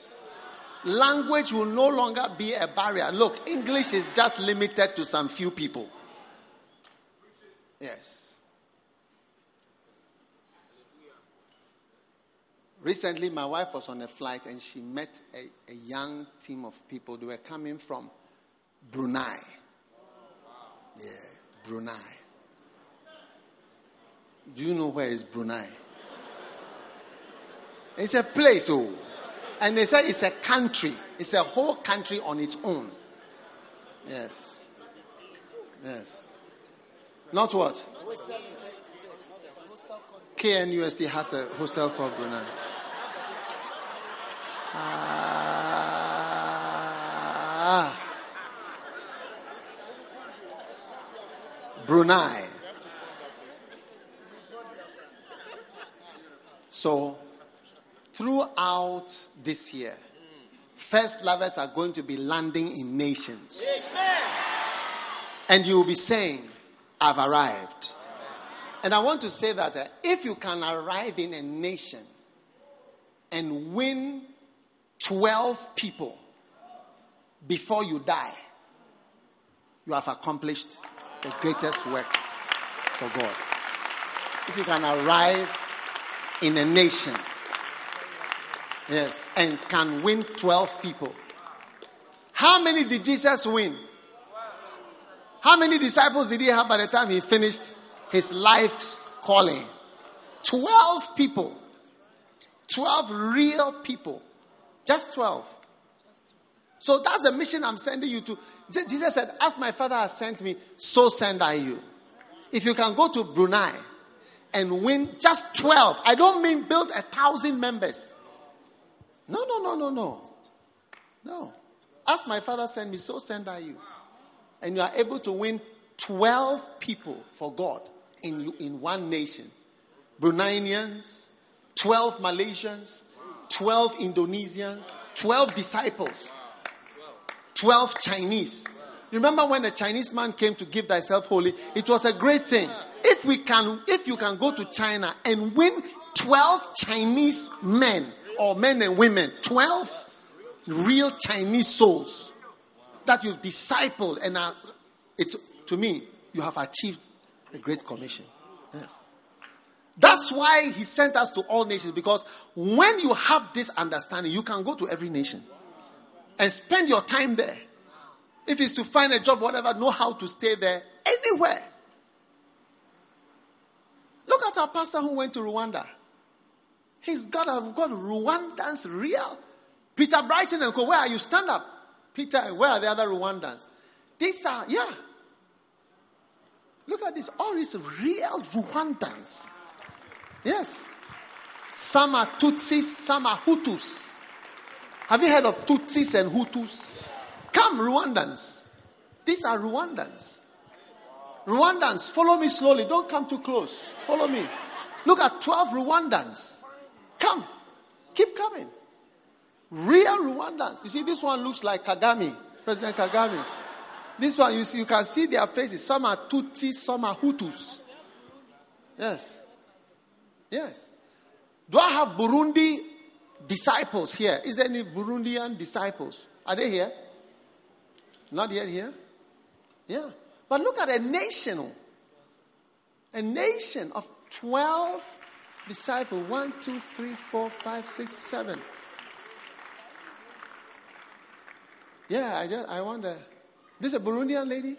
language will no longer be a barrier. Look, English is just limited to some few people. Yes. Recently, my wife was on a flight and she met a, a young team of people. They were coming from Brunei. Yeah, Brunei. Do you know where is Brunei? It's a place, oh. And they said it's a country, it's a whole country on its own. Yes. Yes. Not what? KNUST has a hostel called Brunei. Ah. Brunei. So, throughout this year, first lovers are going to be landing in nations. And you'll be saying, I've arrived. And I want to say that uh, if you can arrive in a nation and win 12 people before you die, you have accomplished the greatest work for God. If you can arrive in a nation, yes, and can win 12 people. How many did Jesus win? How many disciples did he have by the time he finished his life's calling? 12 people. 12 real people. Just 12. So that's the mission I'm sending you to. Jesus said, As my Father has sent me, so send I you. If you can go to Brunei and win just 12, I don't mean build a thousand members. No, no, no, no, no. No. As my Father sent me, so send I you. And you are able to win 12 people for God in, in one nation. Bruneians, 12 Malaysians, 12 Indonesians, 12 disciples. 12 Chinese. Remember when a Chinese man came to give thyself holy? It was a great thing. If we can, if you can go to China and win 12 Chinese men or men and women, 12 real Chinese souls that you've discipled and are, it's to me, you have achieved a great commission. Yes. That's why he sent us to all nations because when you have this understanding, you can go to every nation and spend your time there. If it's to find a job, whatever, know how to stay there anywhere. Look at our pastor who went to Rwanda. He's got, a, got Rwandans real. Peter Brighton and Co. Where are you? Stand up. Peter, where are the other Rwandans? These are, yeah. Look at this. All these real Rwandans. Yes. Some are Tutsis, some are Hutus. Have you heard of Tutsis and Hutus? Come, Rwandans. These are Rwandans. Rwandans, follow me slowly. Don't come too close. Follow me. Look at 12 Rwandans. Come. Keep coming. Real Rwandans. You see, this one looks like Kagame, President Kagame. This one, you see, you can see their faces. Some are Tutsis, some are Hutus. Yes. Yes. Do I have Burundi disciples here. Is there any Burundian disciples? Are they here? Not yet here? Yeah. But look at a nation. A nation of 12 disciples. One, two, three, four, five, six, seven. Yeah, I just I wonder. This is a Burundian lady?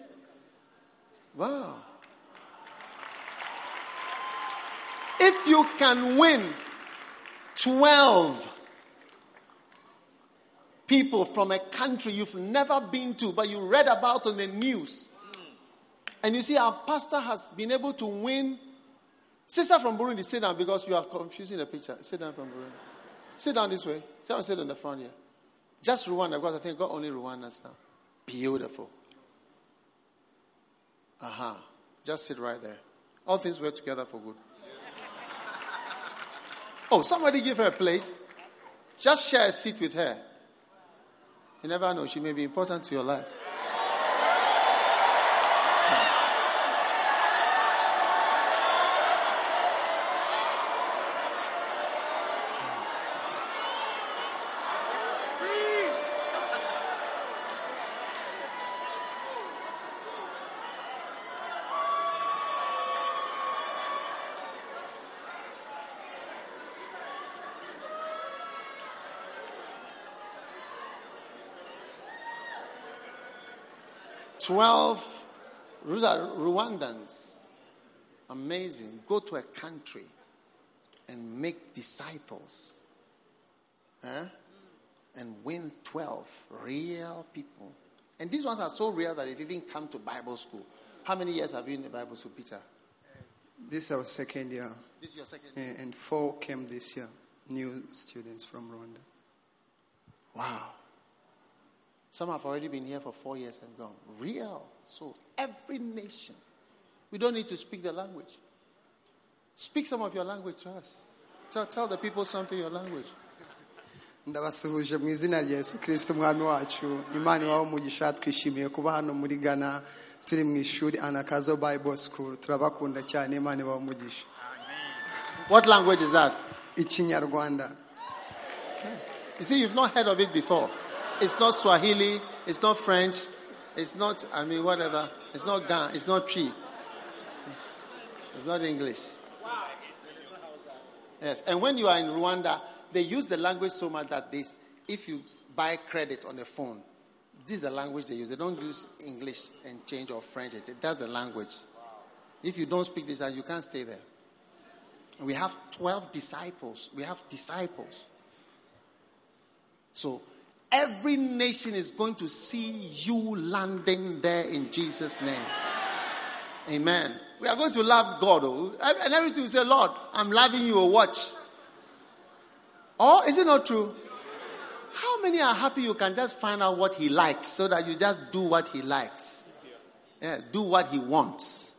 Wow. If you can win 12 people from a country you've never been to, but you read about on the news. And you see, our pastor has been able to win. Sister from Burundi, sit down because you are confusing the picture. Sit down from Burundi. Sit down this way. Sit sit in the front here. Just Rwanda, because I think God only Rwandans now. Beautiful. Aha. Uh-huh. Just sit right there. All things work together for good. Oh, somebody give her a place. Just share a seat with her. You never know, she may be important to your life. 12 Rwandans. Amazing. Go to a country and make disciples. Huh? And win 12 real people. And these ones are so real that they've even come to Bible school. How many years have you been in the Bible school, Peter? This is our second year, This is your second and and four came this year, new students from Rwanda. Wow. Some have already been here for four years and gone. Real. So every nation. We don't need to speak the language. Speak some of your language to us. Tell, tell the people something in your language. ndabasuhuje mu izina rya yesu kirisito umwami wacu imana iwawe umugisha twishimiye kuba hano muri ghana turi mu ishuri Anagkazo bible school turabakunda cyane imana iwawe umugisha What language is that? ikinyarwanda You see, you've not heard of it before. It's not Swahili, it's not French, it's not, I mean, whatever. It's not Ga, it's not Twi. It's not English. Yes, and when you are in Rwanda, they use the language so much that this, if you buy credit on the phone, this is the language they use. They don't use English and change or French. That's the language. If you don't speak this, you can't stay there. We have 12 disciples. We have disciples. So every nation is going to see you landing there in Jesus' name. Amen. We are going to love God. oh. And everything we say, Lord, I'm loving you, or watch. Or is it not true? How many are happy you can just find out what he likes so that you just do what he likes? Yeah, do what he wants.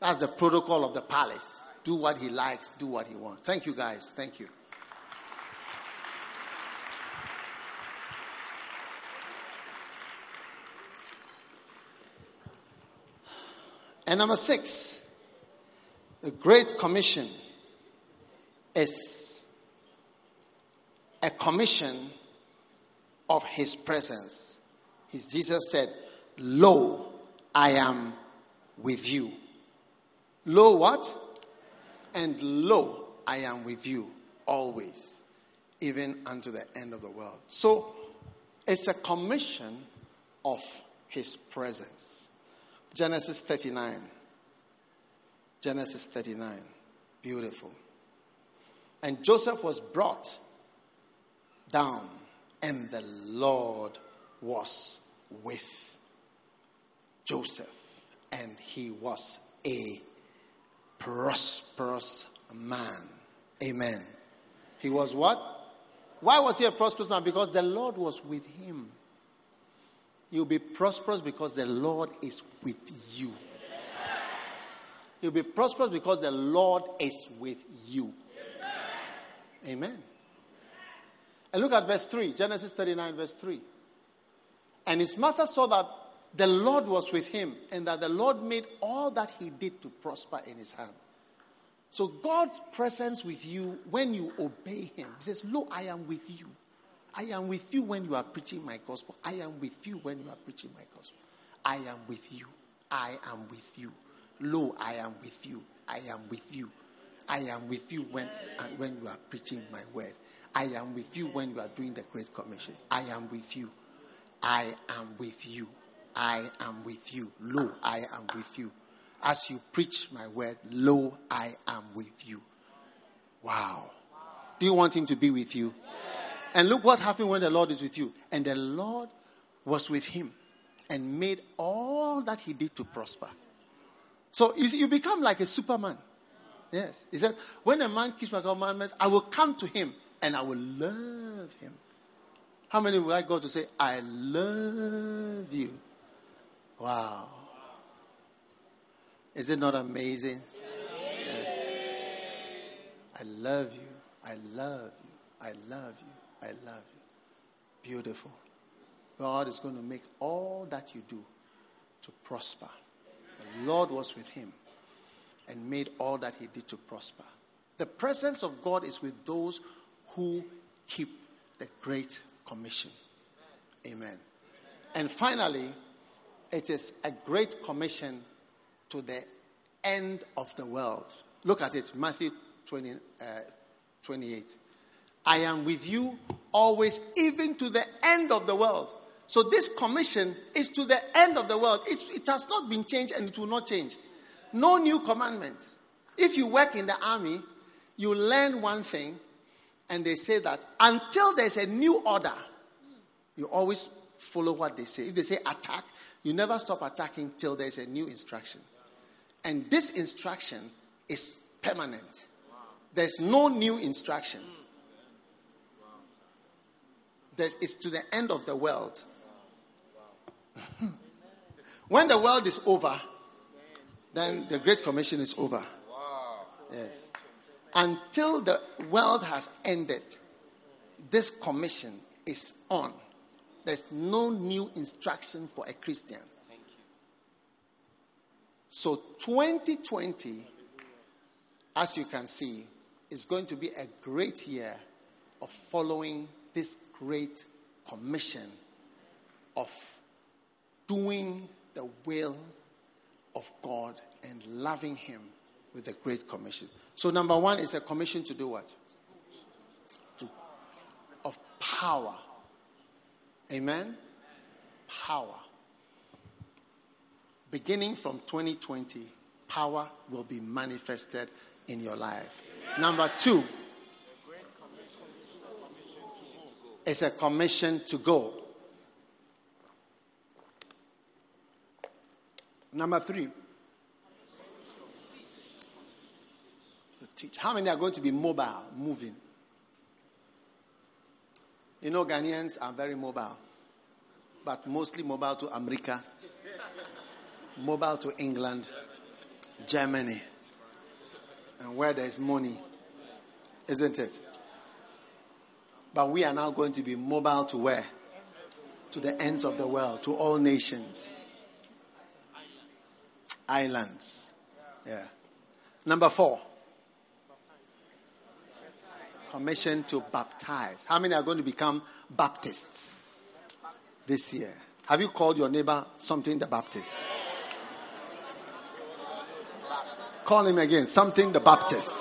That's the protocol of the palace. Do what he likes, do what he wants. Thank you, guys. Thank you. And number six, the Great Commission is a commission of His presence. His Jesus said, Lo, I am with you. Lo, what? And lo, I am with you always, even unto the end of the world. So, it's a commission of His presence. Genesis 39. Genesis 39. Beautiful. And Joseph was brought down, and the Lord was with Joseph, and he was a prosperous man. Amen. He was what? Why was he a prosperous man? Because the Lord was with him. You'll be prosperous because the Lord is with you. You'll be prosperous because the Lord is with you. Amen. And look at verse 3, Genesis 39, verse 3. And his master saw that the Lord was with him and that the Lord made all that he did to prosper in his hand. So God's presence with you when you obey him. He says, Lo, I am with you. I am with you when you are preaching my gospel. I am with you when you are preaching my gospel. I am with you. I am with you. Lo, I am with you. I am with you. I am with you when, uh, when you are preaching my word. I am with you when you are doing the Great Commission. I am with you. I am with you. I am with you. Lo, I am with you. As you preach my word, lo, I am with you. Wow. Do you want him to be with you? And look what happened when the Lord is with you. And the Lord was with him and made all that he did to prosper. So you, see, you become like a superman. Yes. He says, when a man keeps my commandments, I will come to him and I will love him. How many would like God to say, I love you? Wow. Is it not amazing? Yes. I love you. I love you. I love you. I love you. Beautiful. God is going to make all that you do to prosper. The Lord was with him and made all that he did to prosper. The presence of God is with those who keep the Great Commission. Amen. And finally, it is a great commission to the end of the world. Look at it, Matthew 20, uh, 28. I am with you always, even to the end of the world. So this commission is to the end of the world. It's, it has not been changed and it will not change. No new commandment. If you work in the army, you learn one thing, and they say that until there's a new order, you always follow what they say. If they say attack, You never stop attacking till there's a new instruction. And this instruction is permanent. There's no new instruction. There's, it's to the end of the world. when the world is over, then the Great Commission is over. Yes. Until the world has ended, this commission is on. There's no new instruction for a Christian. So 2020, as you can see, is going to be a great year of following this great commission of doing the will of God and loving Him with the great commission. So, number one is a commission to do what? To, of power. Amen? Power. Beginning from 2020, power will be manifested in your life. Number two, it's a commission to go. Number three, teach. How many are going to be mobile, moving? You know, Ghanaians are very mobile, but mostly mobile to America, mobile to England, Germany, and where there's money, isn't it? But we are now going to be mobile to where? To the ends of the world, to all nations, islands. Yeah. Number four. Commission to baptize. How many are going to become Baptists this year? Have you called your neighbor something the Baptist? Call him again, something the Baptist.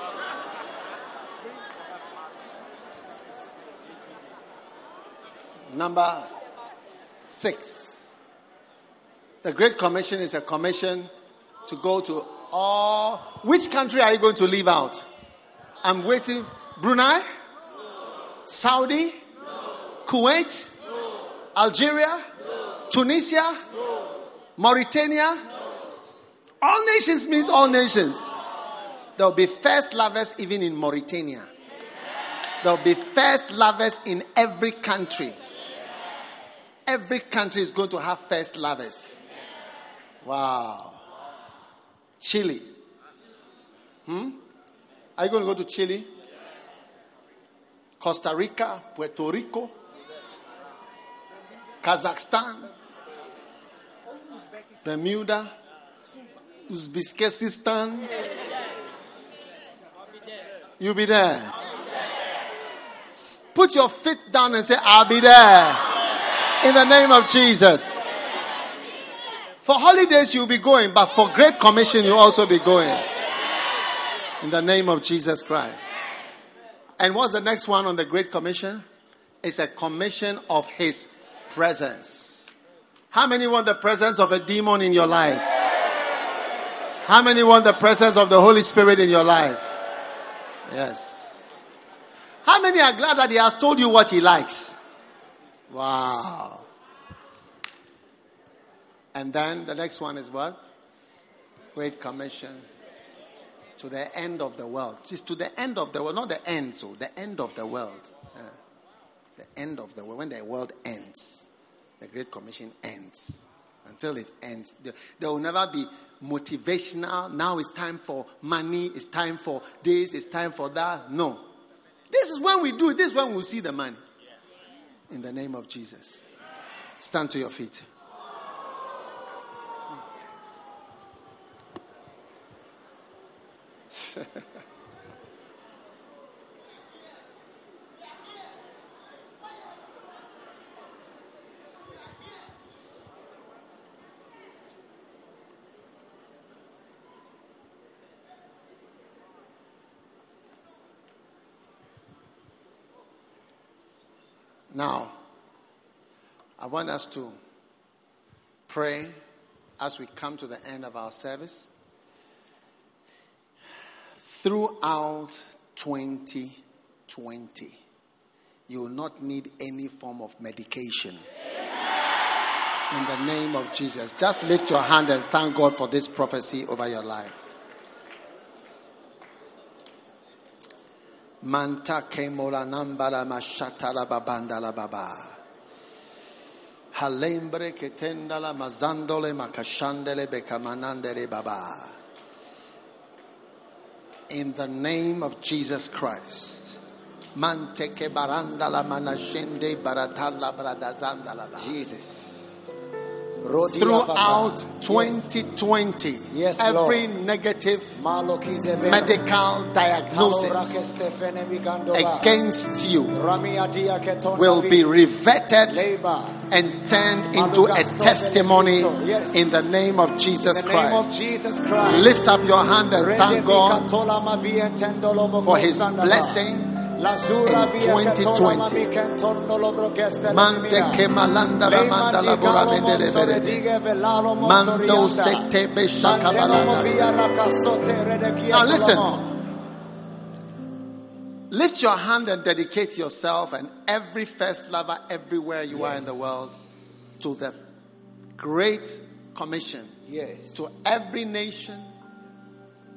Number six. The Great Commission is a commission to go to all. Which country are you going to leave out? I'm waiting. Brunei? Saudi? Kuwait? Algeria? Tunisia? Mauritania? All nations means all nations. There will be first lovers even in Mauritania. There will be first lovers in every country. Every country is going to have first lovers. Wow. Chile. Hmm? Are you going to go to Chile? Costa Rica, Puerto Rico, Kazakhstan, Bermuda, Uzbekistan. You'll be there. Put your feet down and say, I'll be there. In the name of Jesus. For holidays, you'll be going, but for Great Commission, you'll also be going. In the name of Jesus Christ. And what's the next one on the Great Commission? It's a commission of His presence. How many want the presence of a demon in your life? How many want the presence of the Holy Spirit in your life? Yes. How many are glad that He has told you what He likes? Wow. And then the next one is what? Great Commission to the end of the world. It's to the end of the world, not the end, so the end of the world. The end of the world. When the world ends, the Great Commission ends. Until it ends, there, will never be motivational. Now it's time for money, it's time for this, it's time for that. No. This is when we do it, this is when we see the money. In the name of Jesus. Stand to your feet. Now, I want us to pray as we come to the end of our service. Throughout 2020, you will not need any form of medication In the name of Jesus. Just lift your hand and thank God for this prophecy over your life. Babandala baba. Halembre mazandole makashandele bekamanandere baba. In the name of Jesus Christ. Manteke barandala manashende baratala bradazandala ba. Jesus. Throughout 2020, Yes, every negative Medical diagnosis against you will be reverted and turned into a testimony in the name of Jesus In the name of Christ. Lift up your hand and thank God for for His blessing. In 2020. Mante ke malanda la manda la bora mendele berede. Mando sete besha kabalanda. Now listen. Lift your hand and dedicate yourself and every first lover everywhere you are in the world to the great commission Yes. to every nation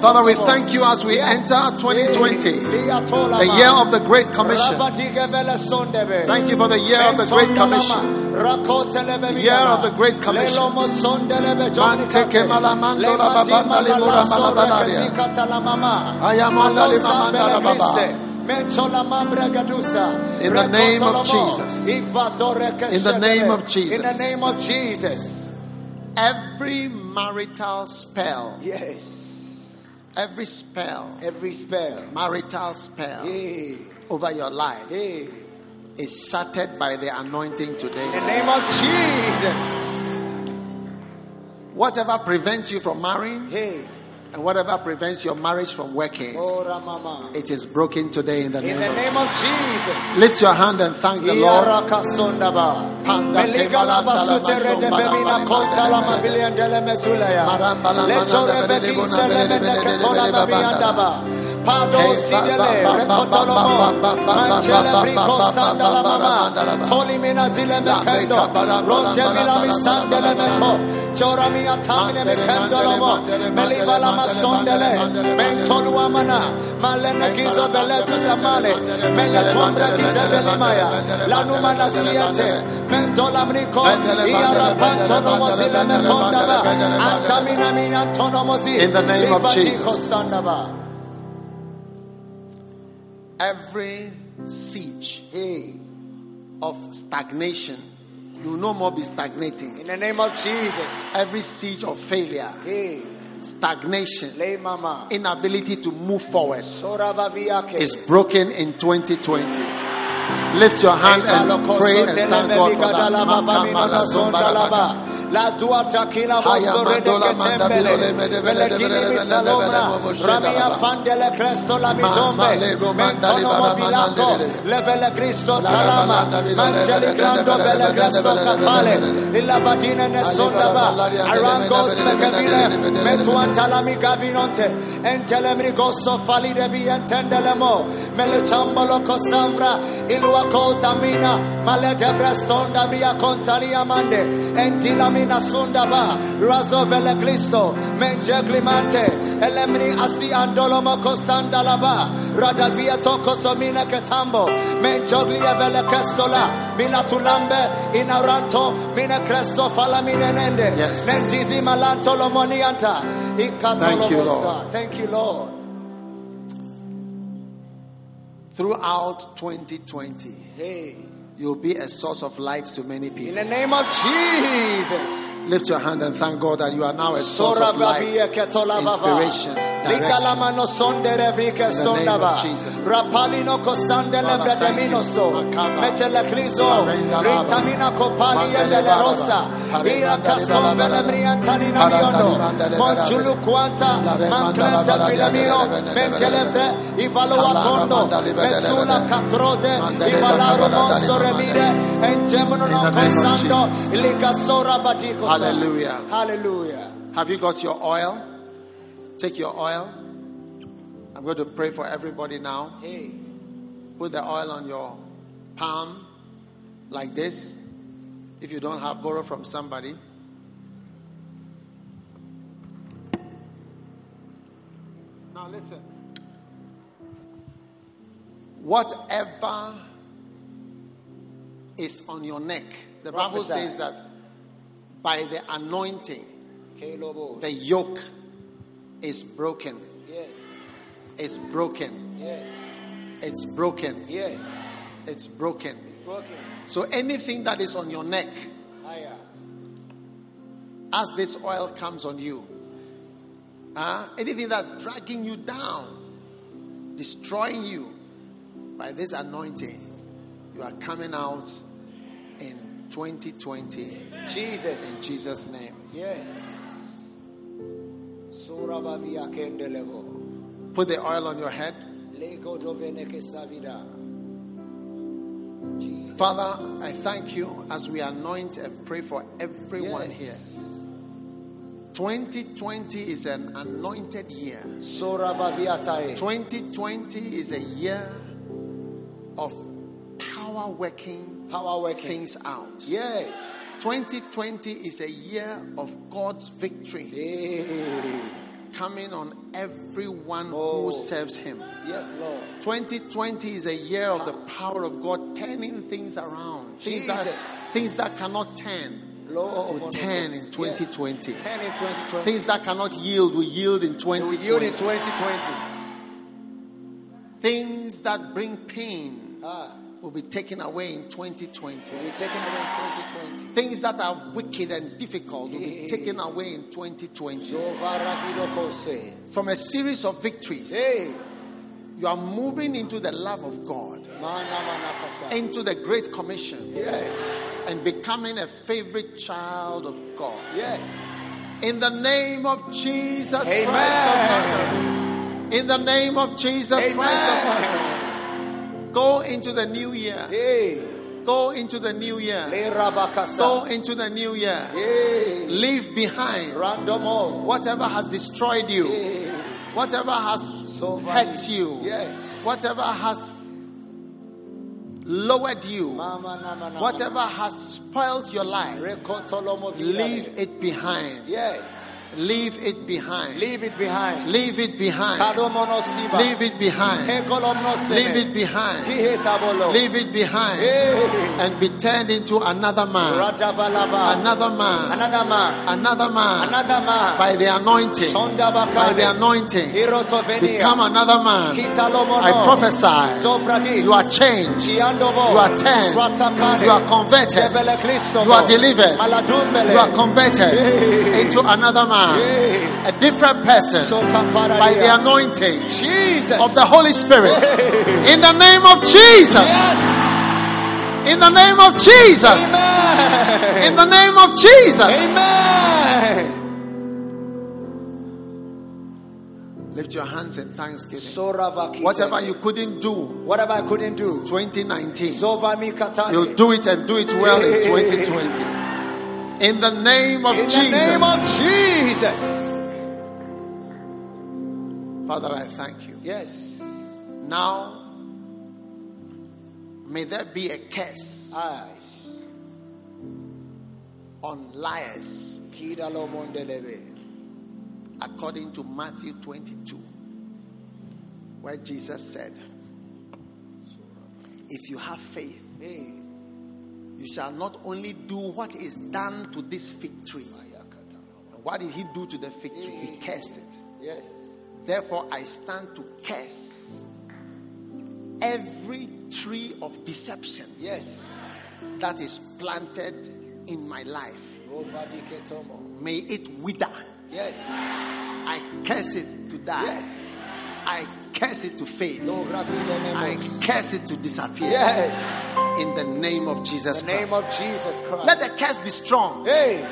Father, we thank you as we enter 2020, the year of the Great Commission. Thank you for the year of the Great Commission. The year of the Great Commission. Manteke malamando la babanda le mura malabalaria. Ayamanda le mamanda la baba. In the name of Jesus. In the name of Jesus. In the name of Jesus. Every marital spell, Yes. every spell, Every spell. marital spell Hey. over your life Hey. is shattered by the anointing today. In the name of Jesus. Whatever prevents you from marrying Hey. And whatever prevents your marriage from working, it is broken today in the In name the of name of Jesus. Lift your hand and thank the Lord. Iarakasondaba. Mama. ba- ba- Toli mina zile La mekendo. beka bara- bara- Ronde bara- vila mi sandele bara- bara- meko. Chora mi atamine Mandele, mekendo mandele, lomo. mandele, Meliva la mandele, masondele. mandele, mandele, Mentolu amana. Malene gizo bele tusamale. Mele tuambre gize belimaya. La numana siete. Mentola mriko. Iara pantonomo zile. Antamina mina. In the name of Jesus. Every siege Hey. of stagnation, you will no more be stagnating. In the name of Jesus. Every siege of failure, Hey. stagnation, Lay mama. inability to move forward is broken in 2020. Lift your hand and pray and thank God for that. La tua takila Haya vosso rede mandola che tembele. mede Vele vele dini vele mi vele salomra. vele vele vele Ramia fandele cresto la mi Ma- tombe. ma lego manda li Mentono manandele. Levele Cristo La talama. balanda bilole Mangeli grando bele cresto capale. Illa badine ne vele Arangos mekabile. vele vele Metuantala mi gabinonte. Entelemri gosso falide vi entendelemo. Mele chambolo cosambra. Ilua cotamina. Male debrestonda via contalia mande. Entilamina sundaba. Razo vele Cristo. Menge climante. Elemni asi andolomo cosandalaba. Rada via toko ketambo. Menjoglia. Mina tulambe. Inaranto. Mina cresto fala nende. Yes. Mendizi malanto lomonianta. Thank you, Lord. Thank you, Lord. Throughout 2020, Hey. You'll be a source of light to many people. In the name of Jesus. Lift your hand and thank God that you are now a source of light, inspiration, vrike In the name of. Jesus. Rapalino kosande Father, lebre thank you. deminoso. Makaba. Mechele laba. Ritamina Mandele yende rosa. Ira mandele kastombe baba. lebriantani na Hare miondo. mandele baba. Monjulu quanta. Lare Manclente mandala filamino. baba. Ivalo atondo. Mesula caprode. Ivalaro monso remire. Engemono In no the name of consando. Jesus. Batiko. Hallelujah. Hallelujah. Have you got your oil? Take your oil. I'm going to pray for everybody now. Hey. Put the oil on your palm like this. If you don't have, borrow from somebody. Now listen. Whatever is on your neck, the Bible says that by the anointing, the yoke is broken. Yes. It's broken. Yes. It's broken. Yes. It's broken. It's broken. So anything that is on your neck, Higher. as this oil comes on you, uh, anything that's dragging you down, destroying you, by this anointing, you are coming out in 2020 Jesus. in Jesus. Name. Yes. Put the oil on your head. Lego doveneke savida. Jesus. Father, I thank you as we anoint and pray for everyone Yes. here. 2020 is an anointed year. 2020 is a year of power working Power working. things out. Yes. 2020 is a year of God's victory Hey. coming on everyone Oh. who serves Him. Yes, Lord. 2020 is a year of the power of God turning things around. Things that, things that cannot turn Lord. will turn in 2020. Yes. 10 in 2020. Things that cannot yield will yield in They will yield 2020. in 2020. Things that bring pain Ah. Will be taken away in 2020. Will be taken away in 2020. Things that are wicked and difficult will be taken away in 2020. From a series of victories, Hey. you are moving into the love of God, Mana mana kasa. into the Great Commission, Yes. and becoming a favorite child of God. Yes. In the name of Jesus Christ of Amen. Nazareth. In the name of Jesus Christ of Nazareth. Go into the new year. Hey. Go into the new year. Go into the new year. Hey. Leave behind Randomo. whatever has destroyed you, Hey. whatever has So hurt you, Yes. whatever has lowered you, Mama nama nama. whatever has spoiled your life. Leave it behind. Yes. Leave it behind. Leave it behind. Leave it behind. Leave it behind. Leave it behind. Leave it behind. And be turned into another man. Another man. Another man. Another man. Another man. By the anointing. By the anointing. Become another man. I prophesy. You are changed. You are turned. You are converted. You are delivered. You are converted into another man. Hey. A different person. So. By the anointing Jesus. of the Holy Spirit. In the name of Jesus. Yes. In the name of Jesus. Amen. In the name of Jesus. Amen. Lift your hands in thanksgiving. Soravaki. Whatever you couldn't do Whatever I couldn't do. 2019, Zovami you'll do it and do it well in 2020. In the name of In Jesus. the name of Jesus. Father, I thank you. Yes. Now, may there be a curse Ay. on liars according to Matthew 22, where Jesus said, If you have faith, Hey. You shall not only do what is done to this fig tree. And what did he do to the fig tree? He cursed it. Yes. Therefore, I stand to curse every tree of deception Yes. that is planted in my life. May it wither. Yes. I curse it to die. Yes. I curse it to fade. I curse it to disappear. Yes. In the name of Jesus the name Christ. of Jesus Christ. Let the curse be strong. Hey.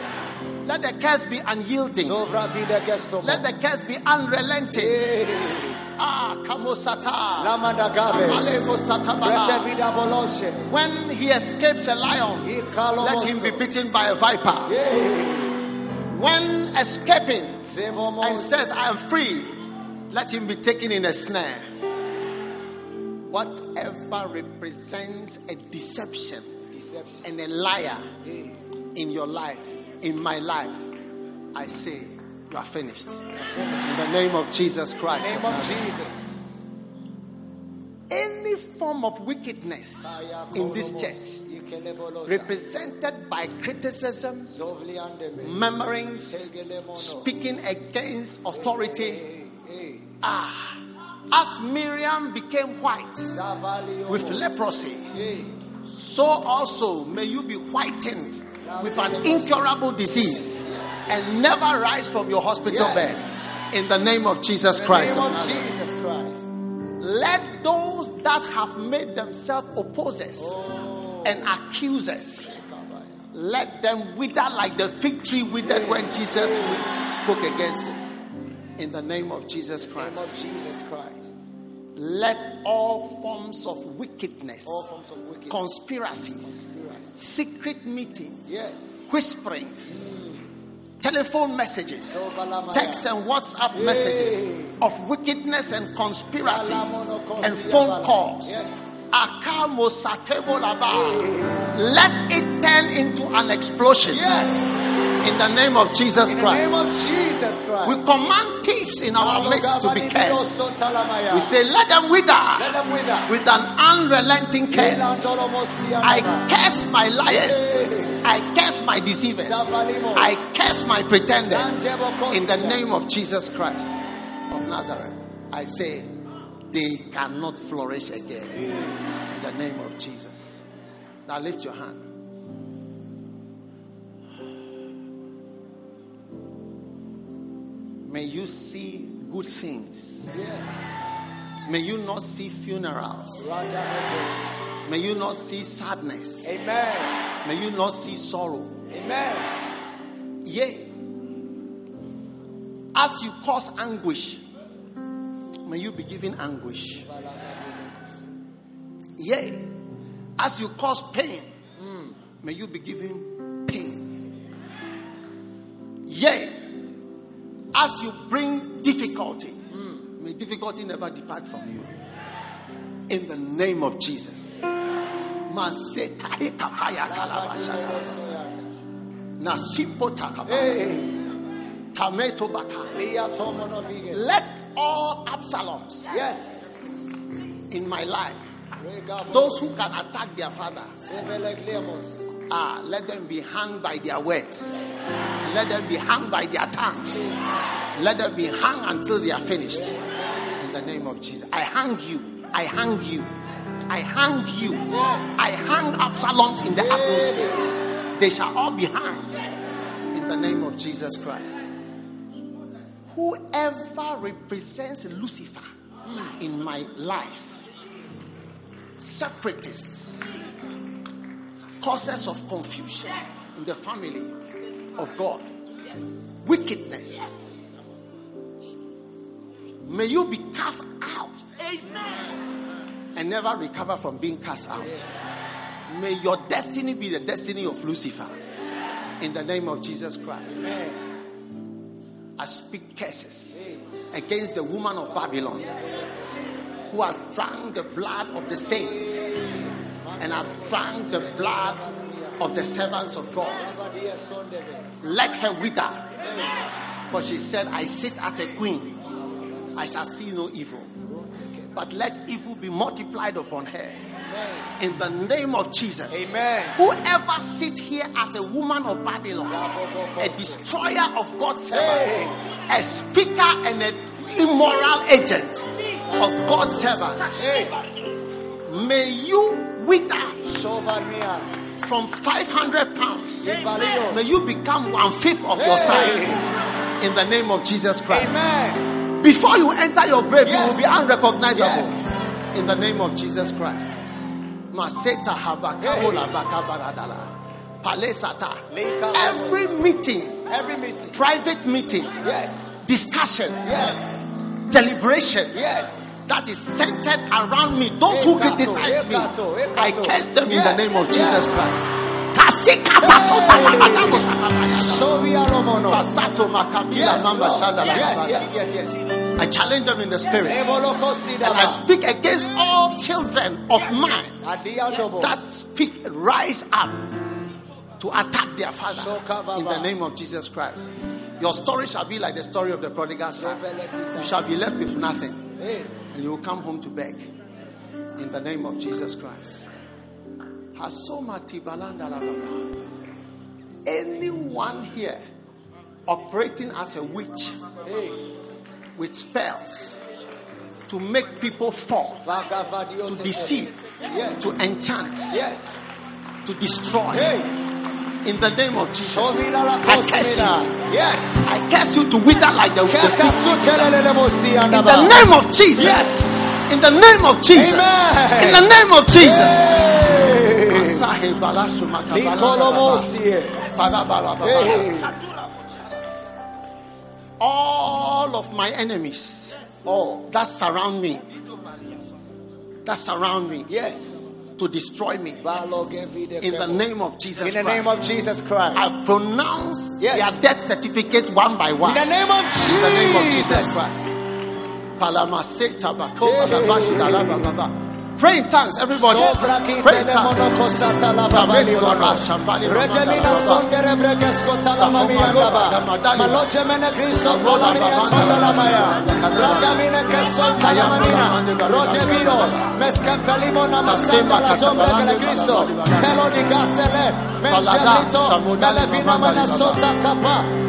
Let the curse be unyielding. Sovra vida gesto. Let the curse be unrelenting. Hey. Ah, kamosata. Lamanda gabe. Amalemo Rete satabala. vida boloshe. When he escapes a lion, let him be beaten by a viper. When escaping and says, I am free, let him be taken in a snare. Whatever represents a deception Deception. and a liar Hey. in your life, in my life, I say, you are finished. In the name of Jesus In Christ. the name of Jesus. Any form of wickedness in this church, represented by criticisms, murmurings, speaking against authority. Ah, as Miriam became white with leprosy, so also may you be whitened with an incurable disease and never rise from your hospital bed. In the name of Jesus Christ. name of Jesus Christ. Let those that have made themselves opposers and accusers, let them wither like the fig tree withered when Jesus spoke against it. In the name of Jesus In the name Christ. of Jesus Christ. Let all forms of wickedness, forms of wickedness. conspiracies, secret meetings, Yes. whisperings, mm. telephone messages, oh, text and WhatsApp messages of wickedness and conspiracies and phone calls. Laba. Let it turn into an explosion Yes. in the name of Jesus In the name Christ. of Jesus Christ. We command in our midst to be cursed. We say, let them wither Let them wither. with an unrelenting curse. I curse my liars. I curse my deceivers. I curse my pretenders. In the name of Jesus Christ of Nazareth, I say they cannot flourish again. In the name of Jesus. Now lift your hand. May you see good things. Yes. May you not see funerals. May you not see sadness. Amen. May you not see sorrow. Amen. Yea, as you cause anguish, may you be given anguish. Yea, as you cause pain, hmm. may you be given pain. Yea, as you bring difficulty, may difficulty never depart from you. In the name of Jesus. Maseta hekafaya kalabashadabasa. Nasipo takaba. Tameto baka. Let all Absaloms Yes. in my life, those who can attack their father, ah, let them be hung by their words. Let them be hung by their tongues. Let them be hung until they are finished. In the name of Jesus. I hang you. I hang you. I hang you. I hang Absaloms in the atmosphere. They shall all be hung In the name of Jesus Christ. Whoever represents Lucifer in my life, separatists, causes of confusion in the family of God, wickedness. May you be cast out Amen. and never recover from being cast out. May your destiny be the destiny of Lucifer in the name of Jesus Christ. Amen. I speak curses against the woman of Babylon who has drunk the blood of the saints and have drunk the blood of the servants of God. Let her wither, for she said, I sit as a queen, I shall see no evil. But let evil be multiplied upon her. In the name of Jesus. Amen. Whoever sit here as a woman of Babylon, a destroyer of God's servants, a speaker and an immoral agent of God's servants, may you wither from 500 pounds. May you become one fifth of your size. In the name of Jesus Christ. Amen. Before you enter your grave, Yes. you will be unrecognizable. Yes. In the name of Jesus Christ. Maseta habakabola bakabaradala. Palesata. Every meeting, Every meeting. private meeting, Yes. discussion, Yes. deliberation Yes. That is centered around me, those who criticize me. I curse them in the name of Jesus Christ. I challenge them in the spirit. And I speak against all children of mine that speak, rise up to attack their father in the name of Jesus Christ. Your story shall be like the story of the prodigal son. You shall be left with nothing. And you will come home to beg in the name of Jesus Christ. Hasoma tibalanda la baba. Anyone here operating as a witch Hey. with spells to make people fall, to deceive, Yes. to enchant, Yes. to destroy. Hey. In the name of Jesus, I curse you. Yes. I curse you to wither like the, the fig. In the name of Jesus. Yes. In the name of Jesus. Amen. In the name of Jesus. Hey. All of my enemies Oh. that surround me, that surround me Yes. To destroy me. In the name of Jesus In the Christ. name of Jesus Christ. I pronounce Yes. their death certificate one by one. In the name of Jesus. In the name of Jesus Christ. Hey. Pray in tongues, everybody. Pray in tongues. monokosata la Tabeli babali baba, baba. shambali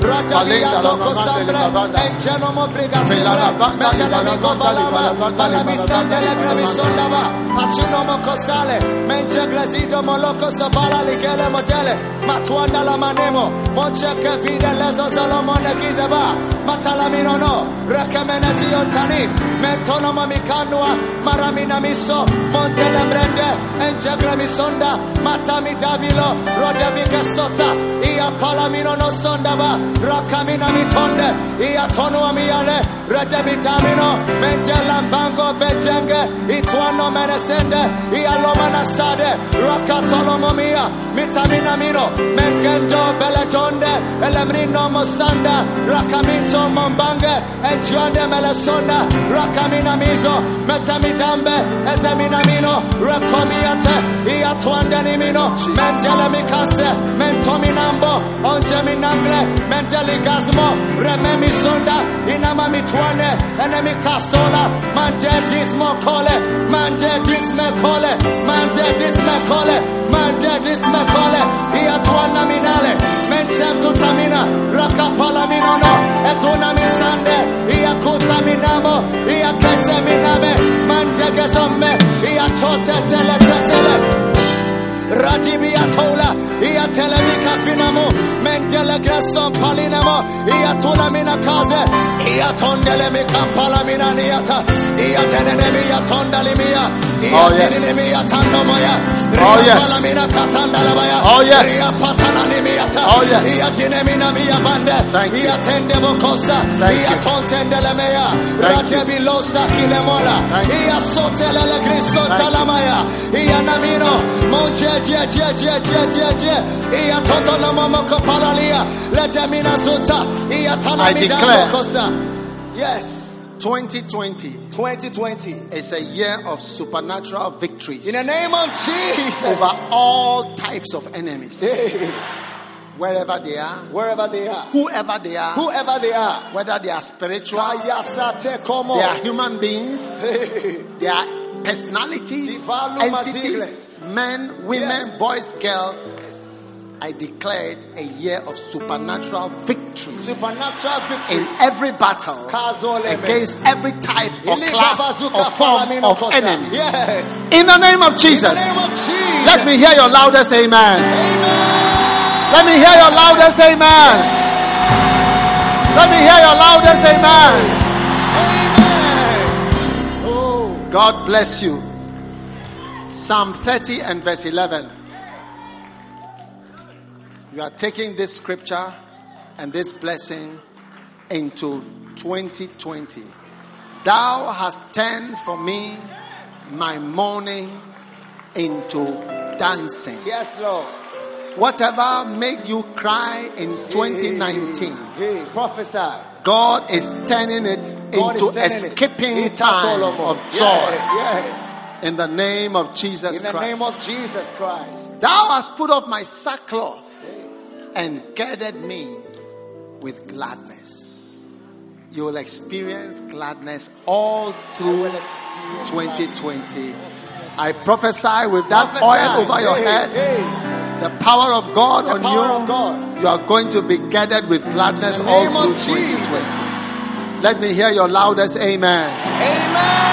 baba, Regemina baba. sondere bregescota la mami andaba. Maloche mene Cristo la mini antonda la che sonta la manina. Roge vino. Mescanfalimo namasanda la tomba che Cristo. Melodi gassele. Mengelito. Mele vino mana sota capa. Raja via toko sambre. Engeno mo friga simbre. Metele mi gobalava. Bala mi sandele brevi sondava. Acino mo cosale. Menge glesido mo loco sabala likele modele. Matuanda la manemo. Monche che vide leso salomone gizeba. Matalamino no. Rekemene siontani. Mentono mamikanua. Maramina miso. Monte lembrende. Enjegle mi sonda. Matami davilo. Rode vike. Ia palamino no sondaba. Rakamina mitonde. Ia tonua miale. Rede vitamino. Mente lambango bejenge. Ituano menesende. Ia lomana sade. Rakatolo momia. Mitamina mino. Mengendo beletonde. Elemrino mosanda. Rakaminto mombange. Enjuande melesonda. Rakamina mizo. Metamidambe. Ezemina mino. Rekomiate. Ia tuande ni mino. Mendele mikase. Mentominambo. Onje minangle. Mendeli gasmo. Mitwane. Enemi castola. Mande dismo kole. Mande disme kole. Mande disme kole. Mande disme kole. Ia tuana minale. Menche tutamina. Rakapala minono. Etuna misande. Ia kutaminamo. Ia kete miname. Mande gezome. Ia chote tele tetele. Radibia tola, ia telemika finamo, mentele grasso palinamo, ia mina kaze, ia tondele mi kampala mina niata, mi mia, ia Oh, yes. tenene mi Oh, yes. mina katanda labaya, Oh, yes. ni miata, Oh, yes. ia tine mina mia bande, Thank you. ia tende bokosa, Thank ia you. tontendele mea, Thank you. radebilosa kilemola, Thank you. ia sotelele Cristo Thank you. talamaya, ia namino, monje je je je je je je, ia toto na momoko palalia, ledemina suta, ia I declare- Yes, 2020 2020. is a year of supernatural victories. In the name of Jesus. over all types of enemies, wherever they are, wherever they are, whoever they are, whoever they are. whether they are spiritual, they are human beings, they are personalities, entities, men, women, Yes. boys, girls. I declared a year of supernatural victories Supernatural victory. in every battle against every type or class or form of enemy. Yes. In the name of Jesus. the name of Jesus. Let me hear your loudest amen. Amen. Let me hear your loudest amen. Let me hear your loudest amen. Amen. Oh, God bless you. Psalm 30 and verse 11. You are taking this scripture and this blessing into 2020. Thou hast turned for me my mourning into dancing. yes, Lord. Whatever made you cry in 2019, Hey, hey, prophesy. God is turning it God into a it. skipping Hey, time of joy Yes, in the name of Jesus Christ. In the Christ. name of Jesus Christ. Thou hast put off my sackcloth and girded me with gladness. You will experience gladness all through 2020. I prophesy with that oil over your head, the power of God The on you. God. You are going to be gathered with gladness all through 2020. Let me hear your loudest amen. Amen.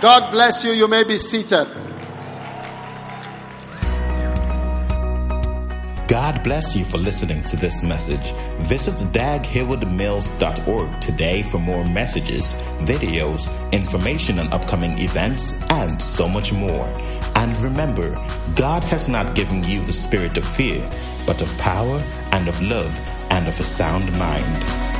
God bless you. You may be seated. God bless you for listening to this message. Visit daghewardmills.org today for more messages, videos, information on upcoming events, and so much more. And remember, God has not given you the spirit of fear, but of power and of love and of a sound mind.